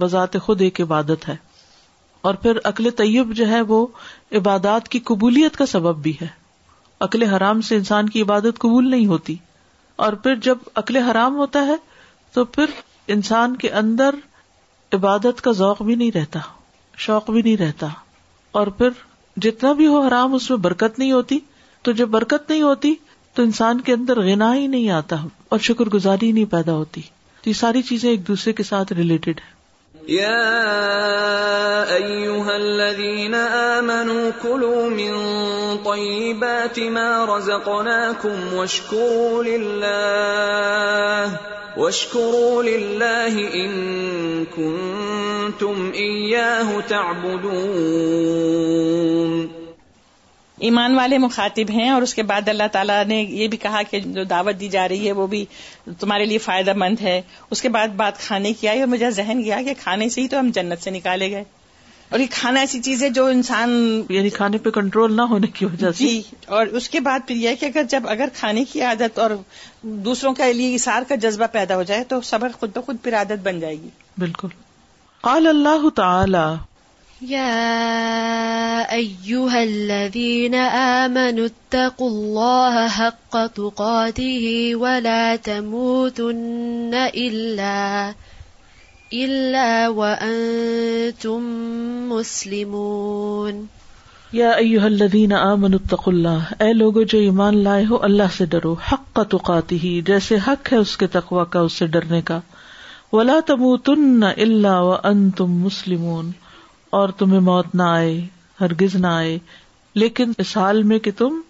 بذات خود ایک عبادت ہے اور پھر عقل طیب جو ہے وہ عبادات کی قبولیت کا سبب بھی ہے اکل حرام سے انسان کی عبادت قبول نہیں ہوتی اور پھر جب عقل حرام ہوتا ہے تو پھر انسان کے اندر عبادت کا ذوق بھی نہیں رہتا شوق بھی نہیں رہتا اور پھر جتنا بھی ہو حرام اس میں برکت نہیں ہوتی تو جب برکت نہیں ہوتی تو انسان کے اندر گنا ہی نہیں آتا اور شکر گزاری نہیں پیدا ہوتی تو یہ ساری چیزیں ایک دوسرے کے ساتھ ریلیٹڈ ہے ایمان والے مخاطب ہیں اور اس کے بعد اللہ تعالیٰ نے یہ بھی کہا کہ جو دعوت دی جا رہی ہے وہ بھی تمہارے لیے فائدہ مند ہے اس کے بعد بات کھانے کی آئی اور مجھے ذہن گیا کہ کھانے سے ہی تو ہم جنت سے نکالے گئے اور یہ کھانا ایسی چیز ہے جو انسان یعنی کھانے پہ کنٹرول نہ ہونے کی وجہ سے جی اور اس کے بعد پھر یہ کہ اگر جب اگر کھانے کی عادت اور دوسروں کے لیے اثار کا جذبہ پیدا ہو جائے تو صبر خود بخود پھر عادت بن جائے گی بالکل قال اللہ آلہ یا تموتن وال اللہ و تم مسلم یا ائی اللہ اے لوگو جو ایمان لائے ہو اللہ سے ڈرو حق کا ہی جیسے حق ہے اس کے تقوی کا اس سے ڈرنے کا ولا تم تن وانتم تم مسلمون اور تمہیں موت نہ آئے ہرگز نہ آئے لیکن اس حال میں کہ تم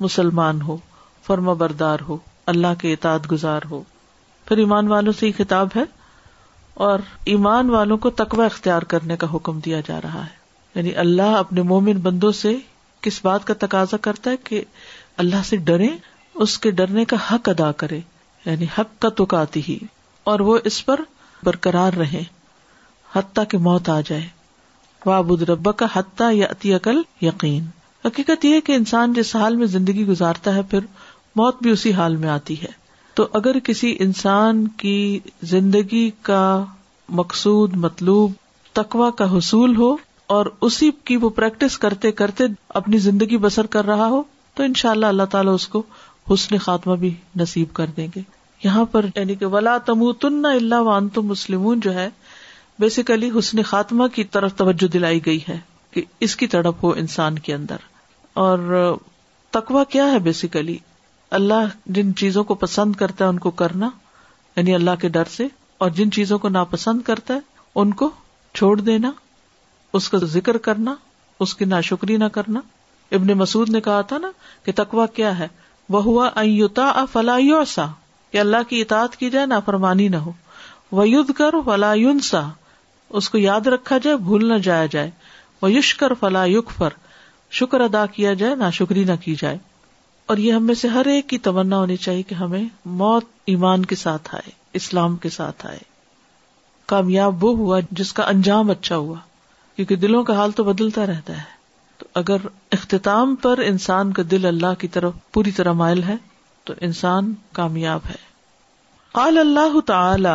مسلمان ہو فرما بردار ہو اللہ کے اطاعت گزار ہو پھر ایمان والوں سے یہ کتاب ہے اور ایمان والوں کو تقوا اختیار کرنے کا حکم دیا جا رہا ہے یعنی اللہ اپنے مومن بندوں سے کس بات کا تقاضا کرتا ہے کہ اللہ سے ڈرے اس کے ڈرنے کا حق ادا کرے یعنی حق کا تو آتی ہی اور وہ اس پر برقرار رہے حتیٰ کی موت آ جائے وابد ربا کا حتیٰ یا اتی عقل یقین حقیقت یہ کہ انسان جس حال میں زندگی گزارتا ہے پھر موت بھی اسی حال میں آتی ہے تو اگر کسی انسان کی زندگی کا مقصود مطلوب تکوا کا حصول ہو اور اسی کی وہ پریکٹس کرتے کرتے اپنی زندگی بسر کر رہا ہو تو ان شاء اللہ اللہ تعالیٰ اس کو حسن خاتمہ بھی نصیب کر دیں گے یہاں پر یعنی کہ ولا تم تن اللہ وان تم مسلم جو ہے بیسیکلی حسن خاتمہ کی طرف توجہ دلائی گئی ہے کہ اس کی تڑپ ہو انسان کے اندر اور تکوا کیا ہے بیسیکلی اللہ جن چیزوں کو پسند کرتا ہے ان کو کرنا یعنی اللہ کے ڈر سے اور جن چیزوں کو ناپسند کرتا ہے ان کو چھوڑ دینا اس کا ذکر کرنا اس کی ناشکری نہ کرنا ابن مسعود نے کہا تھا نا کہ تقوا کیا ہے وہ ہوا اوتا فلا سا کہ اللہ کی اطاعت کی جائے نافرمانی فرمانی نہ ہو کر فلا سا اس کو یاد رکھا جائے بھول نہ جایا جائے وہ کر فلا پر شکر ادا کیا جائے نہ شکری نہ کی جائے اور یہ ہمیں سے ہر ایک کی تونا ہونی چاہیے کہ ہمیں موت ایمان کے ساتھ آئے اسلام کے ساتھ آئے کامیاب وہ ہوا جس کا انجام اچھا ہوا کیونکہ دلوں کا حال تو بدلتا رہتا ہے تو اگر اختتام پر انسان کا دل اللہ کی طرف پوری طرح مائل ہے تو انسان کامیاب ہے قال اللہ تعالی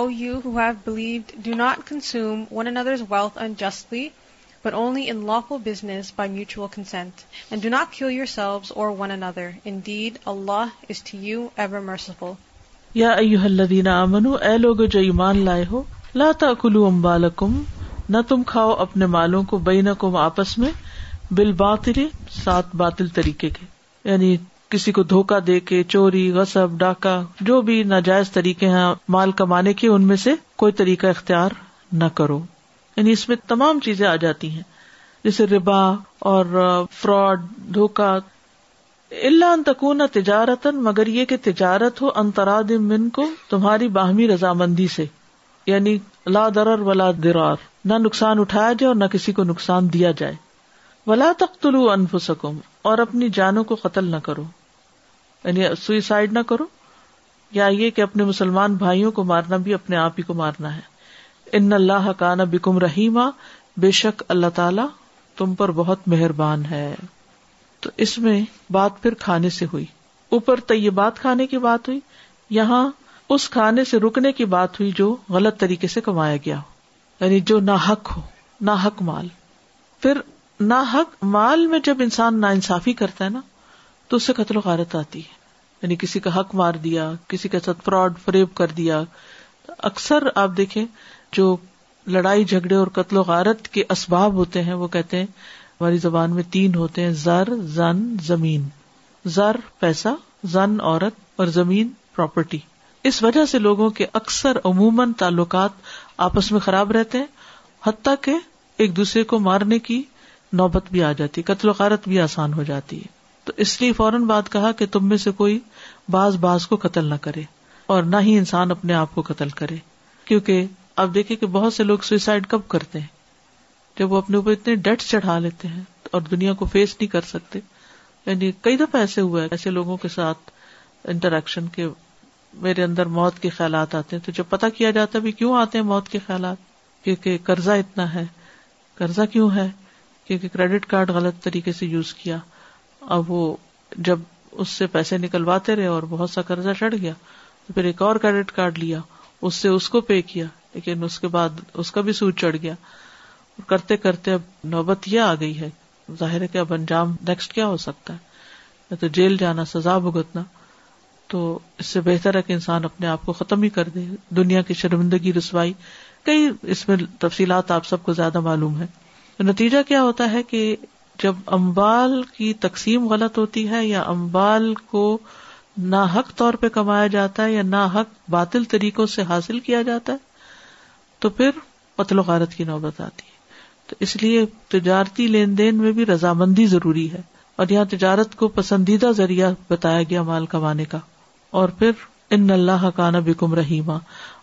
O you who have believed, do not consume one another's wealth unjustly, but only in lawful business by mutual consent. And do not kill yourselves or one another. Indeed, Allah is to you ever merciful. یا ایوہ الذین آمنو اے لوگو جو ایمان لائے ہو لا تاکلو امبالکم نہ تم کھاؤ اپنے مالوں کو بینکم آپس میں بالباطل سات باطل طریقے کے یعنی کسی کو دھوکا دے کے چوری غصب ڈاکہ جو بھی ناجائز طریقے ہیں مال کمانے کے ان میں سے کوئی طریقہ اختیار نہ کرو یعنی اس میں تمام چیزیں آ جاتی ہیں جیسے ربا اور فراڈ دھوکا تجارت مگر یہ کہ تجارت ہو انتراد من کو تمہاری باہمی رضامندی سے یعنی لا درر ولا درار نہ نقصان اٹھایا جائے اور نہ کسی کو نقصان دیا جائے ولا تخت طلو اور اپنی جانوں کو قتل نہ کرو یعنی سوئسائڈ نہ کرو یا یہ کہ اپنے مسلمان بھائیوں کو مارنا بھی اپنے آپ ہی کو مارنا ہے ان اللہ حقانہ بکم رحیما بے شک اللہ تعالی تم پر بہت مہربان ہے تو اس میں بات پھر کھانے سے ہوئی اوپر طیبات بات کھانے کی بات ہوئی یہاں اس کھانے سے رکنے کی بات ہوئی جو غلط طریقے سے کمایا گیا ہو یعنی جو حق ہو نا حق مال پھر حق مال میں جب انسان نا انصافی کرتا ہے نا تو اس سے قتل و غارت آتی ہے یعنی کسی کا حق مار دیا کسی کے ساتھ فراڈ فریب کر دیا اکثر آپ دیکھیں جو لڑائی جھگڑے اور قتل و غارت کے اسباب ہوتے ہیں وہ کہتے ہیں ہماری زبان میں تین ہوتے ہیں زر زن زمین زر پیسہ زن عورت اور زمین پراپرٹی اس وجہ سے لوگوں کے اکثر عموماً تعلقات آپس میں خراب رہتے ہیں حتیٰ کہ ایک دوسرے کو مارنے کی نوبت بھی آ جاتی قتل و غارت بھی آسان ہو جاتی ہے تو اس لیے فوراً بات کہا کہ تم میں سے کوئی باز باز کو قتل نہ کرے اور نہ ہی انسان اپنے آپ کو قتل کرے کیونکہ آپ دیکھیں کہ بہت سے لوگ سوئسائڈ کب کرتے ہیں جب وہ اپنے اوپر اتنے ڈیٹ چڑھا لیتے ہیں اور دنیا کو فیس نہیں کر سکتے یعنی کئی دفعہ ایسے ہوا ہے ایسے لوگوں کے ساتھ انٹریکشن کے میرے اندر موت کے خیالات آتے ہیں تو جب پتا کیا جاتا بھی کیوں آتے ہیں موت کے خیالات کیونکہ قرضہ اتنا ہے قرضہ کیوں ہے کیونکہ کریڈٹ کارڈ غلط طریقے سے یوز کیا اب وہ جب اس سے پیسے نکلواتے رہے اور بہت سا قرضہ چڑھ گیا پھر ایک اور کریڈٹ کارڈ لیا اس سے اس کو پے کیا لیکن اس کے بعد اس کا بھی سود چڑھ گیا کرتے کرتے اب نوبت یہ آ گئی ہے ظاہر ہے کہ اب انجام نیکسٹ کیا ہو سکتا ہے یا تو جیل جانا سزا بھگتنا تو اس سے بہتر ہے کہ انسان اپنے آپ کو ختم ہی کر دے دنیا کی شرمندگی رسوائی کئی اس میں تفصیلات آپ سب کو زیادہ معلوم ہے تو نتیجہ کیا ہوتا ہے کہ جب امبال کی تقسیم غلط ہوتی ہے یا امبال کو ناحق حق طور پہ کمایا جاتا ہے یا باطل طریقوں سے حاصل کیا جاتا ہے تو پھر پتل و غارت کی نوبت آتی ہے تو اس لیے تجارتی لین دین میں بھی رضامندی ضروری ہے اور یہاں تجارت کو پسندیدہ ذریعہ بتایا گیا مال کمانے کا اور پھر ان اللہ حقان بکم رحیما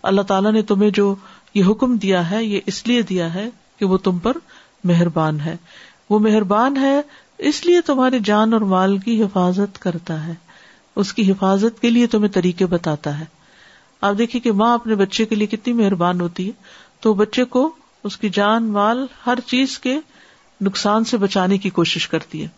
اللہ تعالیٰ نے تمہیں جو یہ حکم دیا ہے یہ اس لیے دیا ہے کہ وہ تم پر مہربان ہے وہ مہربان ہے اس لیے تمہاری جان اور مال کی حفاظت کرتا ہے اس کی حفاظت کے لیے تمہیں طریقے بتاتا ہے آپ دیکھیے کہ ماں اپنے بچے کے لیے کتنی مہربان ہوتی ہے تو بچے کو اس کی جان مال ہر چیز کے نقصان سے بچانے کی کوشش کرتی ہے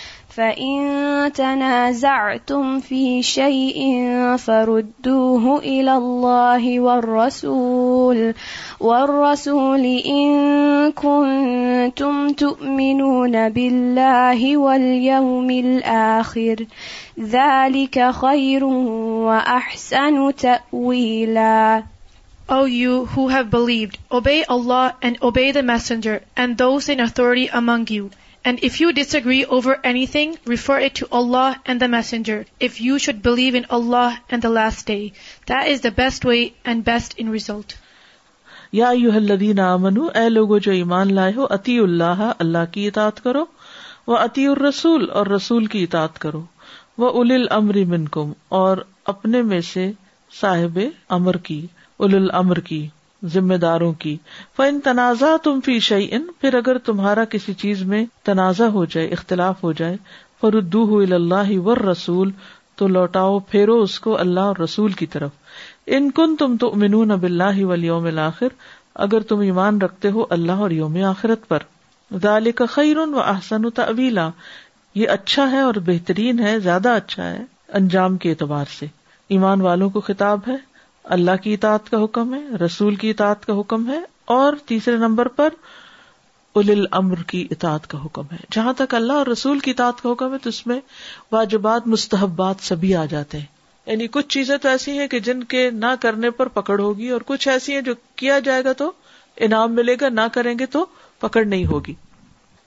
فَإِن تَنَازَعْتُمْ فِي شَيْءٍ فَرُدُّوهُ إِلَى اللَّهِ وَالرَّسُولِ وَالرَّسُولِ إِن كُنتُمْ تُؤْمِنُونَ بِاللَّهِ وَالْيَوْمِ الْآخِرِ ذَلِكَ خَيْرٌ وَأَحْسَنُ تَأْوِيلًا O you who have believed, obey Allah and obey the Messenger and those in authority among you. And if you disagree over anything and the messenger یا یو الذین آمنو اے لوگو جو ایمان لائے ہو اتی اللہ اللہ کی اطاط کرو وہ اتی الرسول اور رسول کی اطاط کرو وہ ال الامر من کم اور اپنے میں سے صاحب امر کی ال الامر کی ذمہ داروں کی فن تنازع تم فی شعی ان پھر اگر تمہارا کسی چیز میں تنازع ہو جائے اختلاف ہو جائے اللہ ور رسول تو لوٹاؤ پھیرو اس کو اللہ اور رسول کی طرف ان کن تم تو امن اب اللہ ولیوم یوم اگر تم ایمان رکھتے ہو اللہ اور یوم آخرت پر دال کا خیر و احسن تبیلا یہ اچھا ہے اور بہترین ہے زیادہ اچھا ہے انجام کے اعتبار سے ایمان والوں کو خطاب ہے اللہ کی اطاعت کا حکم ہے رسول کی اطاعت کا حکم ہے اور تیسرے نمبر پر ال المر کی اطاعت کا حکم ہے جہاں تک اللہ اور رسول کی اطاعت کا حکم ہے تو اس میں واجبات مستحبات سبھی آ جاتے ہیں یعنی کچھ چیزیں تو ایسی ہیں کہ جن کے نہ کرنے پر پکڑ ہوگی اور کچھ ایسی ہیں جو کیا جائے گا تو انعام ملے گا نہ کریں گے تو پکڑ نہیں ہوگی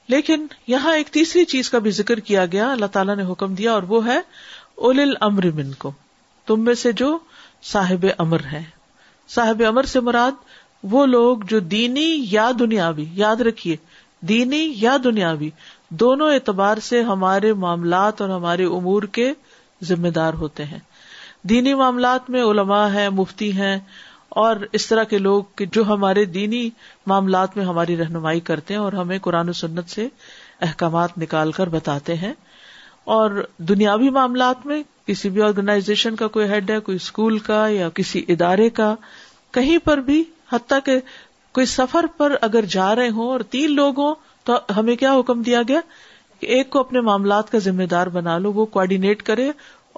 لیکن یہاں ایک تیسری چیز کا بھی ذکر کیا گیا اللہ تعالیٰ نے حکم دیا اور وہ ہے ال العمر کو تم میں سے جو صاحب امر ہے صاحب امر سے مراد وہ لوگ جو دینی یا دنیاوی یاد رکھیے دینی یا دنیاوی دونوں اعتبار سے ہمارے معاملات اور ہمارے امور کے ذمہ دار ہوتے ہیں دینی معاملات میں علماء ہیں مفتی ہیں اور اس طرح کے لوگ جو ہمارے دینی معاملات میں ہماری رہنمائی کرتے ہیں اور ہمیں قرآن و سنت سے احکامات نکال کر بتاتے ہیں اور دنیاوی معاملات میں کسی بھی آرگنائزیشن کا کوئی ہیڈ ہے کوئی اسکول کا یا کسی ادارے کا کہیں پر بھی حتیٰ کہ کوئی سفر پر اگر جا رہے ہوں اور تین لوگ ہوں تو ہمیں کیا حکم دیا گیا کہ ایک کو اپنے معاملات کا ذمہ دار بنا لو وہ کوڈینیٹ کرے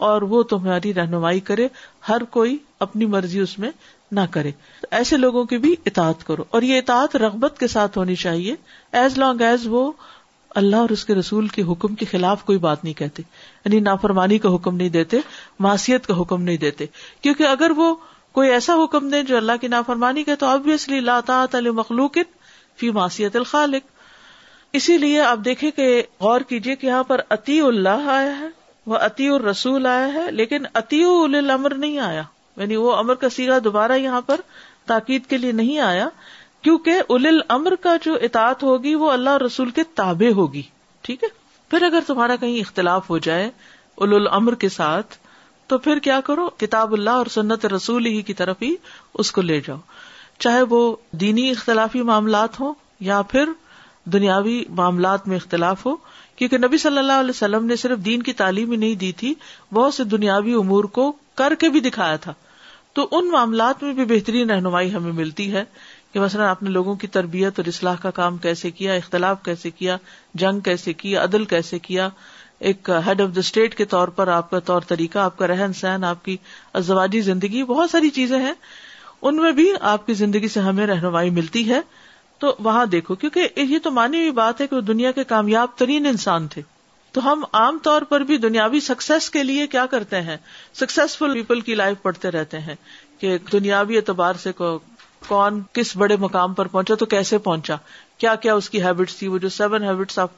اور وہ تمہاری رہنمائی کرے ہر کوئی اپنی مرضی اس میں نہ کرے ایسے لوگوں کی بھی اطاعت کرو اور یہ اطاعت رغبت کے ساتھ ہونی چاہیے ایز لانگ ایز وہ اللہ اور اس کے رسول کے حکم کے خلاف کوئی بات نہیں کہتے یعنی نافرمانی کا حکم نہیں دیتے معصیت کا حکم نہیں دیتے کیونکہ اگر وہ کوئی ایسا حکم دے جو اللہ کی نافرمانی کا تو آبیسلی لا تعالیٰ مخلوق فی معصیت الخالق اسی لیے آپ دیکھیں کہ غور کیجیے کہ یہاں پر اتی اللہ آیا ہے وہ اطیع الرسول آیا ہے لیکن اتی الامر المر نہیں آیا یعنی وہ امر کا سیگا دوبارہ یہاں پر تاکید کے لیے نہیں آیا کیونکہ اول المر کا جو اطاعت ہوگی وہ اللہ اور رسول کے تابے ہوگی ٹھیک ہے پھر اگر تمہارا کہیں اختلاف ہو جائے ال الامر کے ساتھ تو پھر کیا کرو کتاب اللہ اور سنت رسول ہی کی طرف ہی اس کو لے جاؤ چاہے وہ دینی اختلافی معاملات ہوں یا پھر دنیاوی معاملات میں اختلاف ہو کیونکہ نبی صلی اللہ علیہ وسلم نے صرف دین کی تعلیم ہی نہیں دی تھی بہت سے دنیاوی امور کو کر کے بھی دکھایا تھا تو ان معاملات میں بھی بہترین رہنمائی ہمیں ملتی ہے کہ مثلا آپ نے لوگوں کی تربیت اور اصلاح کا کام کیسے کیا اختلاف کیسے کیا جنگ کیسے کی عدل کیسے کیا ایک ہیڈ آف دا اسٹیٹ کے طور پر آپ کا طور طریقہ آپ کا رہن سہن آپ کی ازواجی زندگی بہت ساری چیزیں ہیں ان میں بھی آپ کی زندگی سے ہمیں رہنمائی ملتی ہے تو وہاں دیکھو کیونکہ یہ تو مانی ہوئی بات ہے کہ وہ دنیا کے کامیاب ترین انسان تھے تو ہم عام طور پر بھی دنیاوی سکسیس کے لیے کیا کرتے ہیں سکسیسفل پیپل کی لائف پڑھتے رہتے ہیں کہ دنیاوی اعتبار سے کو کون کس بڑے مقام پر پہنچا تو کیسے پہنچا کیا کیا اس کی ہیبٹس تھی وہ جو seven habits of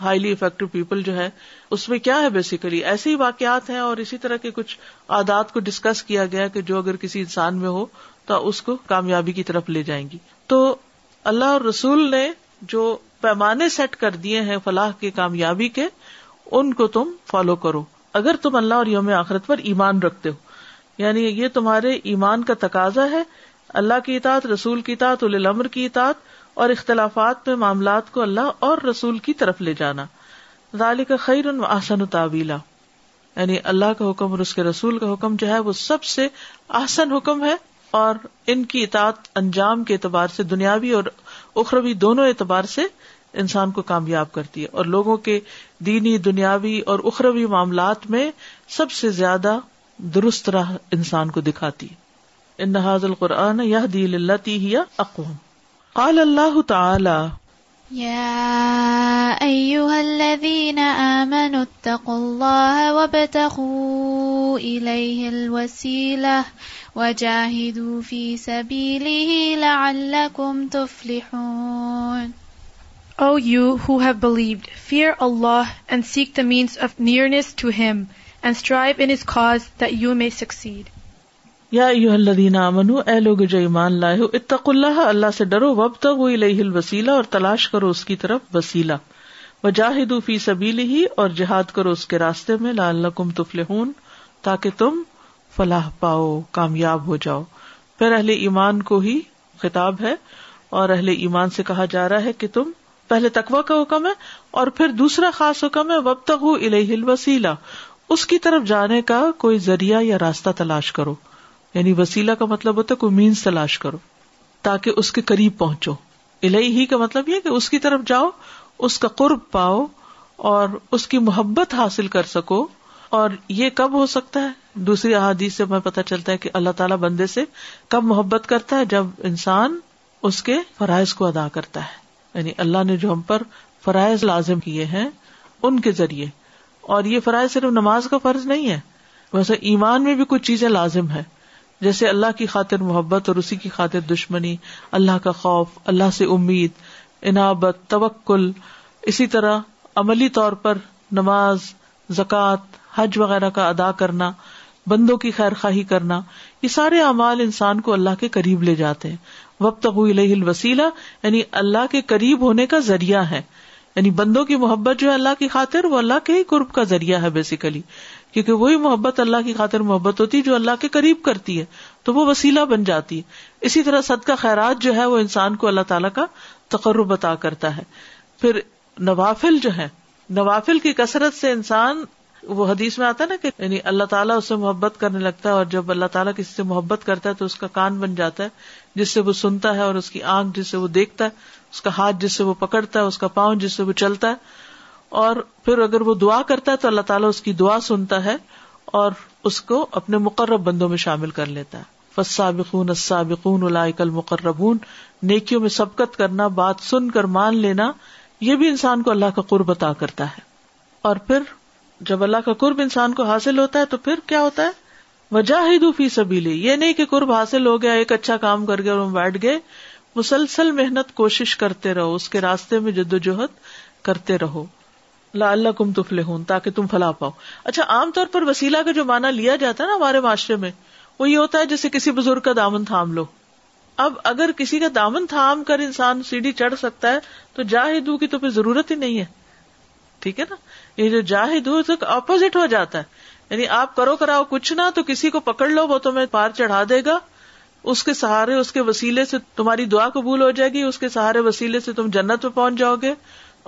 highly effective people جو ہے اس میں کیا ہے بیسیکلی ایسے ہی واقعات ہیں اور اسی طرح کے کچھ عادات کو ڈسکس کیا گیا کہ جو اگر کسی انسان میں ہو تو اس کو کامیابی کی طرف لے جائیں گی تو اللہ اور رسول نے جو پیمانے سیٹ کر دیے ہیں فلاح کے کامیابی کے ان کو تم فالو کرو اگر تم اللہ اور یوم آخرت پر ایمان رکھتے ہو یعنی یہ تمہارے ایمان کا تقاضا ہے اللہ کی اطاعت رسول کی اطاعت الامر کی اطاعت اور اختلافات میں معاملات کو اللہ اور رسول کی طرف لے جانا کا خیر ان آسن و یعنی اللہ کا حکم اور اس کے رسول کا حکم جو ہے وہ سب سے آسن حکم ہے اور ان کی اطاعت انجام کے اعتبار سے دنیاوی اور اخروی دونوں اعتبار سے انسان کو کامیاب کرتی ہے اور لوگوں کے دینی دنیاوی اور اخروی معاملات میں سب سے زیادہ درست راہ انسان کو دکھاتی ہے اناض القرآن تعالی اللہ اللہ have believed, fear Allah and seek Allah means of nearness means of and to him and cause that you may succeed. یادین امن ہوں اے لوگ جو ایمان لائے ہو اتق اللہ اللہ سے ڈرو وب تک ہل وسیلہ اور تلاش کرو اس کی طرف وسیلا فی سبیل ہی اور جہاد کرو اس کے راستے میں لال تاکہ تم فلاح پاؤ کامیاب ہو جاؤ پھر اہل ایمان کو ہی خطاب ہے اور اہل ایمان سے کہا جا رہا ہے کہ تم پہلے تقوا کا حکم ہے اور پھر دوسرا خاص حکم ہے وب تک وہ الہل وسیلا اس کی طرف جانے کا کوئی ذریعہ یا راستہ تلاش کرو یعنی وسیلہ کا مطلب ہوتا ہے کوئی مینس تلاش کرو تاکہ اس کے قریب پہنچو الہی ہی کا مطلب یہ کہ اس کی طرف جاؤ اس کا قرب پاؤ اور اس کی محبت حاصل کر سکو اور یہ کب ہو سکتا ہے دوسری احادیث سے ہمیں پتہ چلتا ہے کہ اللہ تعالیٰ بندے سے کب محبت کرتا ہے جب انسان اس کے فرائض کو ادا کرتا ہے یعنی اللہ نے جو ہم پر فرائض لازم کیے ہیں ان کے ذریعے اور یہ فرائض صرف نماز کا فرض نہیں ہے ویسے ایمان میں بھی کچھ چیزیں لازم ہے جیسے اللہ کی خاطر محبت اور اسی کی خاطر دشمنی اللہ کا خوف اللہ سے امید انعبت توکل اسی طرح عملی طور پر نماز زکوٰۃ حج وغیرہ کا ادا کرنا بندوں کی خیر خواہی کرنا یہ سارے اعمال انسان کو اللہ کے قریب لے جاتے ہیں وب تک الوسیلہ یعنی اللہ کے قریب ہونے کا ذریعہ ہے یعنی بندوں کی محبت جو ہے اللہ کی خاطر وہ اللہ کے ہی قرب کا ذریعہ ہے بیسیکلی کیونکہ وہی محبت اللہ کی خاطر محبت ہوتی ہے جو اللہ کے قریب کرتی ہے تو وہ وسیلہ بن جاتی ہے اسی طرح صدقہ خیرات جو ہے وہ انسان کو اللہ تعالیٰ کا تقرر بتا کرتا ہے پھر نوافل جو ہے نوافل کی کثرت سے انسان وہ حدیث میں آتا ہے نا کہ یعنی اللہ تعالیٰ اس سے محبت کرنے لگتا ہے اور جب اللہ تعالیٰ کسی سے محبت کرتا ہے تو اس کا کان بن جاتا ہے جس سے وہ سنتا ہے اور اس کی آنکھ جس سے وہ دیکھتا ہے اس کا ہاتھ جس سے وہ پکڑتا ہے اس کا پاؤں جس سے وہ چلتا ہے اور پھر اگر وہ دعا کرتا ہے تو اللہ تعالیٰ اس کی دعا سنتا ہے اور اس کو اپنے مقرب بندوں میں شامل کر لیتا ہے فسابقون السابقون الائک المقربون نیکیوں میں سبقت کرنا بات سن کر مان لینا یہ بھی انسان کو اللہ کا قرب عطا کرتا ہے اور پھر جب اللہ کا قرب انسان کو حاصل ہوتا ہے تو پھر کیا ہوتا ہے وجاہد فی سبیلی یہ نہیں کہ قرب حاصل ہو گیا ایک اچھا کام کر گیا اور ہم بیٹھ گئے مسلسل محنت کوشش کرتے رہو اس کے راستے میں جدوجہد کرتے رہو لا اللہ کم تفلے ہوں تاکہ تم فلا پاؤ اچھا عام طور پر وسیلہ کا جو مانا لیا جاتا ہے نا ہمارے معاشرے میں وہ یہ ہوتا ہے جیسے کسی بزرگ کا دامن تھام لو اب اگر کسی کا دامن تھام کر انسان سیڑھی چڑھ سکتا ہے تو جاہدو کی تو پھر ضرورت ہی نہیں ہے ٹھیک ہے نا یہ جو جاہدو تو اپوزٹ ہو جاتا ہے یعنی آپ کرو کراؤ کچھ نہ تو کسی کو پکڑ لو وہ تمہیں پار چڑھا دے گا اس کے سہارے اس کے وسیلے سے تمہاری دعا قبول ہو جائے گی اس کے سہارے وسیلے سے تم جنت میں پہنچ جاؤ گے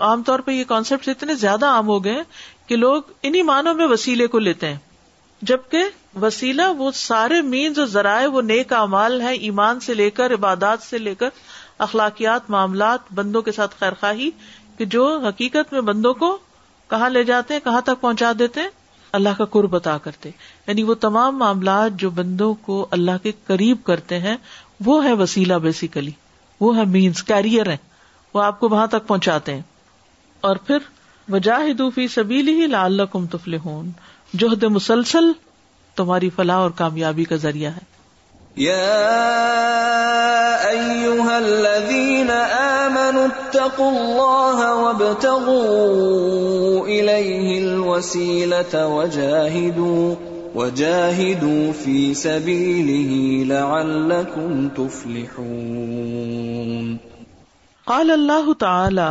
عام طور پہ یہ کانسیپٹ اتنے زیادہ عام ہو گئے کہ لوگ انہیں معنوں میں وسیلے کو لیتے ہیں جبکہ وسیلہ وہ سارے مینز اور ذرائع وہ نیک اعمال ہیں ایمان سے لے کر عبادات سے لے کر اخلاقیات معاملات بندوں کے ساتھ خیر خواہی کہ جو حقیقت میں بندوں کو کہاں لے جاتے ہیں کہاں تک پہنچا دیتے ہیں اللہ کا قرب بتا کرتے یعنی وہ تمام معاملات جو بندوں کو اللہ کے قریب کرتے ہیں وہ ہے وسیلہ بیسیکلی وہ ہے مینس کیریئر ہے وہ آپ کو وہاں تک پہنچاتے ہیں اور پھر وجاہدو فی سبیل ہی لال سبیلی لالفل جوہد مسلسل تمہاری فلاح اور کامیابی کا ذریعہ ہے يا الذين اتقوا الله وابتغوا وجاهدوا وجاهدوا في سبيله لعلكم تفلحون قال الله تعالى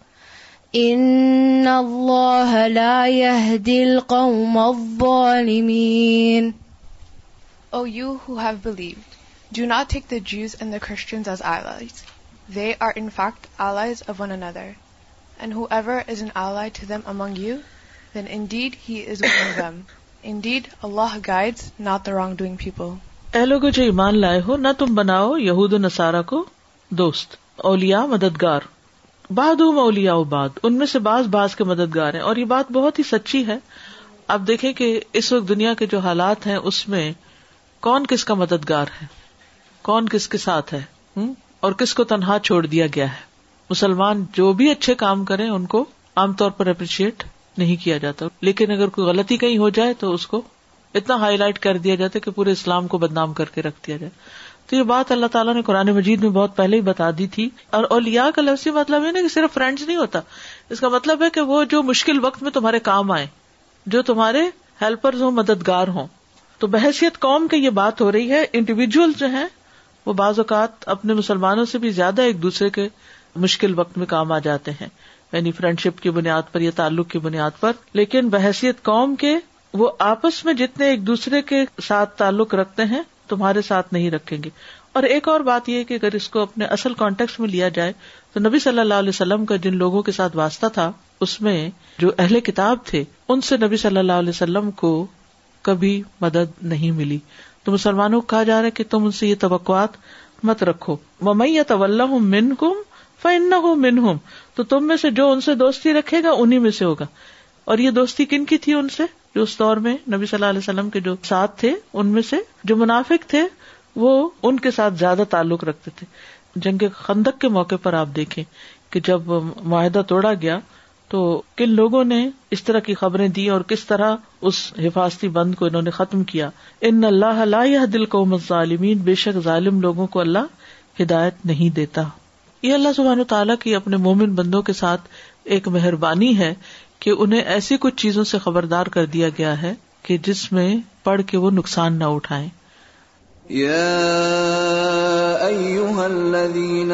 ایمان لائے ہو نہ تم بناؤ یہود کو دوست اولیا مددگار بہاد مولیاو باد ان میں سے بعض باز کے مددگار ہیں اور یہ بات بہت ہی سچی ہے آپ دیکھیں کہ اس وقت دنیا کے جو حالات ہیں اس میں کون کس کا مددگار ہے کون کس کے ساتھ ہے اور کس کو تنہا چھوڑ دیا گیا ہے مسلمان جو بھی اچھے کام کریں ان کو عام طور پر اپریشیٹ نہیں کیا جاتا لیکن اگر کوئی غلطی کہیں ہو جائے تو اس کو اتنا ہائی لائٹ کر دیا جاتا ہے کہ پورے اسلام کو بدنام کر کے رکھ دیا جائے تو یہ بات اللہ تعالیٰ نے قرآن مجید میں بہت پہلے ہی بتا دی تھی اور اولیا کا لفظ مطلب یہ نا کہ صرف فرینڈس نہیں ہوتا اس کا مطلب ہے کہ وہ جو مشکل وقت میں تمہارے کام آئے جو تمہارے ہیلپر ہوں مددگار ہوں تو بحثیت قوم کی یہ بات ہو رہی ہے انڈیویجل جو ہیں وہ بعض اوقات اپنے مسلمانوں سے بھی زیادہ ایک دوسرے کے مشکل وقت میں کام آ جاتے ہیں یعنی فرینڈ شپ کی بنیاد پر یا تعلق کی بنیاد پر لیکن بحثیت قوم کے وہ آپس میں جتنے ایک دوسرے کے ساتھ تعلق رکھتے ہیں تمہارے ساتھ نہیں رکھیں گے اور ایک اور بات یہ کہ اگر اس کو اپنے اصل کانٹیکس میں لیا جائے تو نبی صلی اللہ علیہ وسلم کا جن لوگوں کے ساتھ واسطہ تھا اس میں جو اہل کتاب تھے ان سے نبی صلی اللہ علیہ وسلم کو کبھی مدد نہیں ملی تو مسلمانوں کو کہا جا رہا ہے کہ تم ان سے یہ توقعات مت رکھو ممیا طول تو من کم فن ہوں من ہوں تو تم میں سے جو ان سے دوستی رکھے گا انہیں میں سے ہوگا اور یہ دوستی کن کی تھی ان سے جو اس دور میں نبی صلی اللہ علیہ وسلم کے جو ساتھ تھے ان میں سے جو منافق تھے وہ ان کے ساتھ زیادہ تعلق رکھتے تھے جنگ خندق کے موقع پر آپ دیکھیں کہ جب معاہدہ توڑا گیا تو کن لوگوں نے اس طرح کی خبریں دی اور کس طرح اس حفاظتی بند کو انہوں نے ختم کیا ان اللہ دل کو ظالمین بے شک ظالم لوگوں کو اللہ ہدایت نہیں دیتا یہ اللہ سبحان و تعالیٰ کی اپنے مومن بندوں کے ساتھ ایک مہربانی ہے کہ انہیں ایسی کچھ چیزوں سے خبردار کر دیا گیا ہے کہ جس میں پڑھ کے وہ نقصان نہ اٹھائیں يا الذين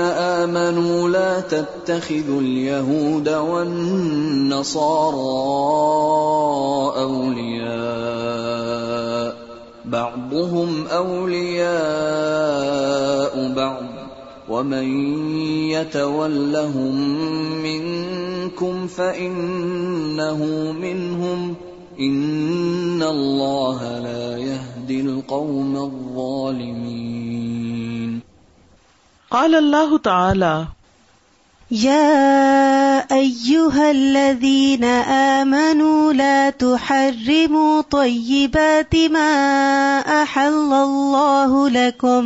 لا تتخذوا اليهود والنصارى بعضهم اٹھائے بعض ومن يتولهم اول منكم فإنه منهم إن الله لا يهدي القوم الظالمين قال الله تعالى يا أيها الذين آمنوا لا تحرموا طيبات ما احل الله لكم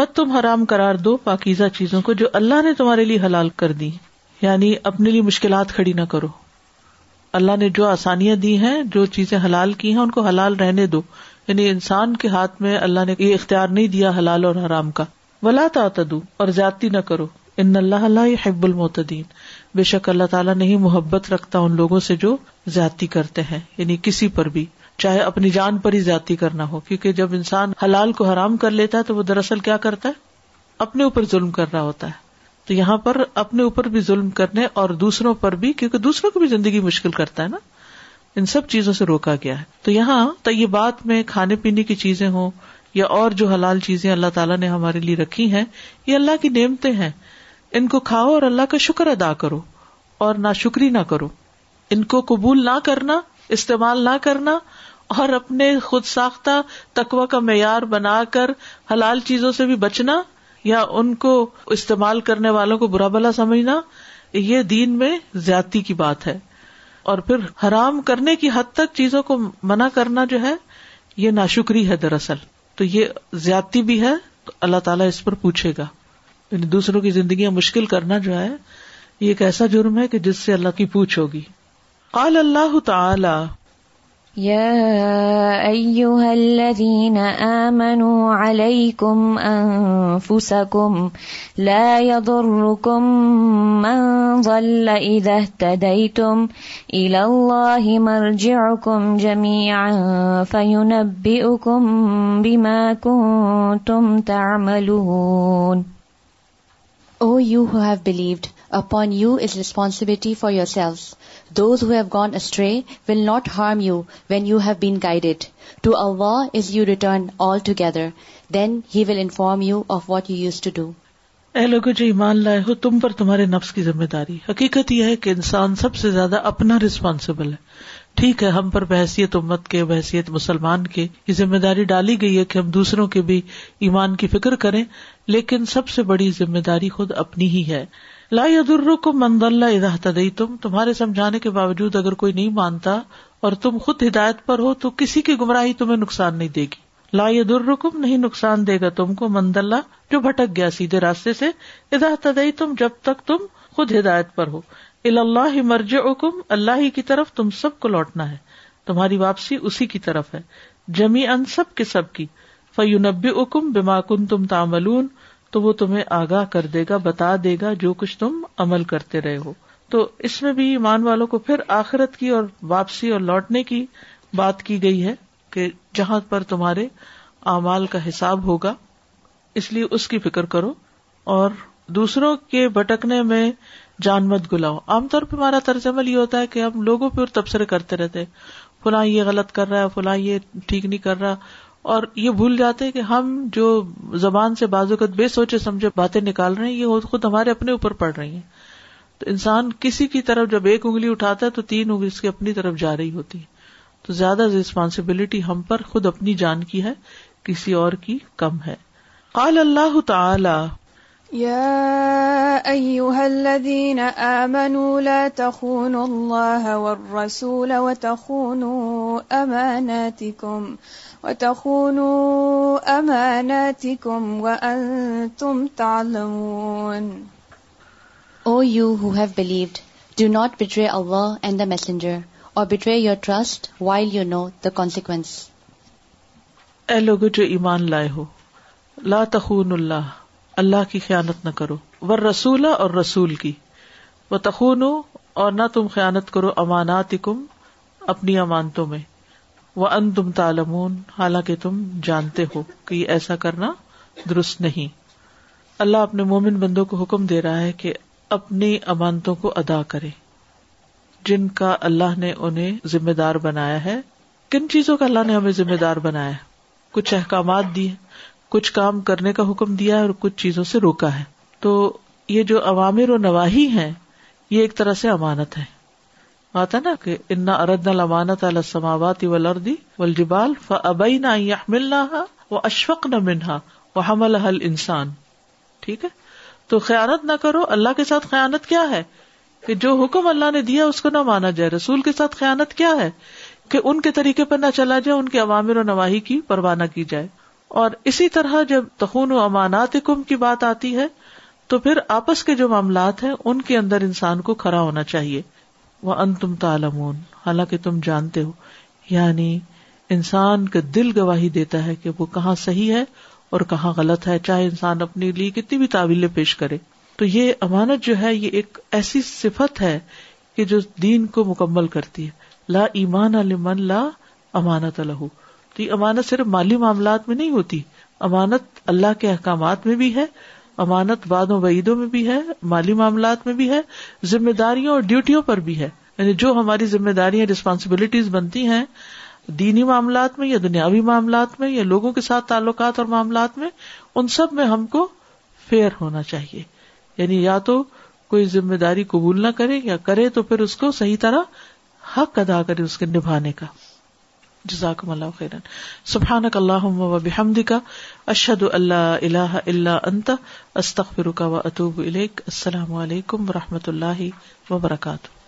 مت تم حرام کرار دو پاکیزہ چیزوں کو جو اللہ نے تمہارے لیے حلال کر دی یعنی اپنے لیے مشکلات کھڑی نہ کرو اللہ نے جو آسانیاں دی ہیں جو چیزیں حلال کی ہیں ان کو حلال رہنے دو یعنی انسان کے ہاتھ میں اللہ نے یہ اختیار نہیں دیا حلال اور حرام کا ولا تعتدو اور زیادتی نہ کرو ان اللہ اللہ یہ حب المعتدین بے شک اللہ تعالیٰ نہیں محبت رکھتا ان لوگوں سے جو زیادتی کرتے ہیں یعنی کسی پر بھی چاہے اپنی جان پر ہی زیادتی کرنا ہو کیونکہ جب انسان حلال کو حرام کر لیتا ہے تو وہ دراصل کیا کرتا ہے اپنے اوپر ظلم کر رہا ہوتا ہے تو یہاں پر اپنے اوپر بھی ظلم کرنے اور دوسروں پر بھی کیونکہ دوسروں کو بھی زندگی مشکل کرتا ہے نا ان سب چیزوں سے روکا گیا ہے تو یہاں طیبات میں کھانے پینے کی چیزیں ہوں یا اور جو حلال چیزیں اللہ تعالیٰ نے ہمارے لیے رکھی ہیں یہ اللہ کی نعمتیں ہیں ان کو کھاؤ اور اللہ کا شکر ادا کرو اور نہ شکری نہ کرو ان کو قبول نہ کرنا استعمال نہ کرنا اور اپنے خود ساختہ تقوا کا معیار بنا کر حلال چیزوں سے بھی بچنا یا ان کو استعمال کرنے والوں کو برا بلا سمجھنا یہ دین میں زیادتی کی بات ہے اور پھر حرام کرنے کی حد تک چیزوں کو منع کرنا جو ہے یہ ناشکری ہے دراصل تو یہ زیادتی بھی ہے تو اللہ تعالیٰ اس پر پوچھے گا یعنی دوسروں کی زندگیاں مشکل کرنا جو ہے یہ ایک ایسا جرم ہے کہ جس سے اللہ کی پوچھ ہوگی قال اللہ تعالی يا أيها الذين آمنوا عليكم أنفسكم لا يضركم من ضل إذا اهتديتم إلى الله مرجعكم جميعا فينبئكم بما كنتم تعملون O you who have believed upon you is responsibility for your those who have gone astray will not harm you when you you you you have been to to is return all together then he will inform of what use do اے لوگ جو ایمان لائے ہو تم پر تمہارے نفس کی ذمہ داری حقیقت یہ ہے کہ انسان سب سے زیادہ اپنا ریسپانسبل ہے ٹھیک ہے ہم پر بحثیت امت کے بحثیت مسلمان کے یہ ذمہ داری ڈالی گئی ہے کہ ہم دوسروں کے بھی ایمان کی فکر کریں لیکن سب سے بڑی ذمہ داری خود اپنی ہی ہے لاہد کو مند اللہ ادا تدئی تم تمہارے سمجھانے کے باوجود اگر کوئی نہیں مانتا اور تم خود ہدایت پر ہو تو کسی کی گمراہی تمہیں نقصان نہیں دے گی لاہد رکم نہیں نقصان دے گا تم کو مند اللہ جو بھٹک گیا سیدھے راستے سے ادا تدئی تم جب تک تم خود ہدایت پر ہو اللہ مرج حکم اللہ کی طرف تم سب کو لوٹنا ہے تمہاری واپسی اسی کی طرف ہے جمی ان سب کے سب کی فیون حکم کن تم تاملون تو وہ تمہیں آگاہ کر دے گا بتا دے گا جو کچھ تم عمل کرتے رہے ہو تو اس میں بھی ایمان والوں کو پھر آخرت کی اور واپسی اور لوٹنے کی بات کی گئی ہے کہ جہاں پر تمہارے اعمال کا حساب ہوگا اس لیے اس کی فکر کرو اور دوسروں کے بٹکنے میں جان مت گلاؤ عام طور پہ ہمارا طرز عمل یہ ہوتا ہے کہ ہم لوگوں پہ تبصرے کرتے رہتے فلاں یہ غلط کر رہا ہے فلاں یہ ٹھیک نہیں کر رہا اور یہ بھول جاتے کہ ہم جو زبان سے بازوگت بے سوچے سمجھے باتیں نکال رہے ہیں یہ خود ہمارے اپنے اوپر پڑ رہی ہیں تو انسان کسی کی طرف جب ایک انگلی اٹھاتا ہے تو تین انگلی اس کی اپنی طرف جا رہی ہوتی ہے تو زیادہ ریسپانسبلٹی ہم پر خود اپنی جان کی ہے کسی اور کی کم ہے قال اللہ تعالی اللہ والرسول وتخونوا خون وتخونوا أماناتكم وأنتم تعلمون O you who have believed, do not betray Allah and the Messenger or betray your trust while you know the consequence. اے لوگو جو ایمان لائے ہو لا تخون اللہ اللہ کی خیانت نہ کرو ور رسول اور رسول کی وہ تخون اور نہ تم خیانت کرو امانات کم اپنی امانتوں میں وہ ان تم تالمون حالانکہ تم جانتے ہو کہ یہ ایسا کرنا درست نہیں اللہ اپنے مومن بندوں کو حکم دے رہا ہے کہ اپنی امانتوں کو ادا کرے جن کا اللہ نے انہیں ذمہ دار بنایا ہے کن چیزوں کا اللہ نے ہمیں ذمہ دار بنایا ہے کچھ احکامات دیے کچھ کام کرنے کا حکم دیا ہے اور کچھ چیزوں سے روکا ہے تو یہ جو عوامر و نواحی ہیں یہ ایک طرح سے امانت ہے آتا نا کہ انا اردنا لمانت علی السماوات ول والجبال ابئی نہ اشفق نہ منہا و حمل ٹھیک ہے تو خیانت نہ کرو اللہ کے ساتھ خیانت کیا ہے کہ جو حکم اللہ نے دیا اس کو نہ مانا جائے رسول کے ساتھ خیانت کیا ہے کہ ان کے طریقے پر نہ چلا جائے ان کے عوامر و نواحی کی پرواہ نہ کی جائے اور اسی طرح جب تخون و امانات کم کی بات آتی ہے تو پھر آپس کے جو معاملات ہیں ان کے اندر انسان کو کھڑا ہونا چاہیے وہ ان تم تالمون حالانکہ تم جانتے ہو یعنی انسان کا دل گواہی دیتا ہے کہ وہ کہاں صحیح ہے اور کہاں غلط ہے چاہے انسان اپنے لیے کتنی بھی تعویلیں پیش کرے تو یہ امانت جو ہے یہ ایک ایسی صفت ہے کہ جو دین کو مکمل کرتی ہے لا ایمان المن لا امانت الح تو یہ امانت صرف مالی معاملات میں نہیں ہوتی امانت اللہ کے احکامات میں بھی ہے امانت باد و بعیدوں میں بھی ہے مالی معاملات میں بھی ہے ذمہ داریوں اور ڈیوٹیوں پر بھی ہے یعنی جو ہماری ذمہ داریاں ریسپانسبلٹیز بنتی ہیں دینی معاملات میں یا دنیاوی معاملات میں یا لوگوں کے ساتھ تعلقات اور معاملات میں ان سب میں ہم کو فیئر ہونا چاہیے یعنی یا تو کوئی ذمہ داری قبول نہ کرے یا کرے تو پھر اس کو صحیح طرح حق ادا کرے اس کے نبھانے کا جزاکم اللہ سبحانک اللہ وحمدہ اشد اللہ اللہ انت استخ و اطوب علی السلام علیکم و رحمۃ اللہ وبرکاتہ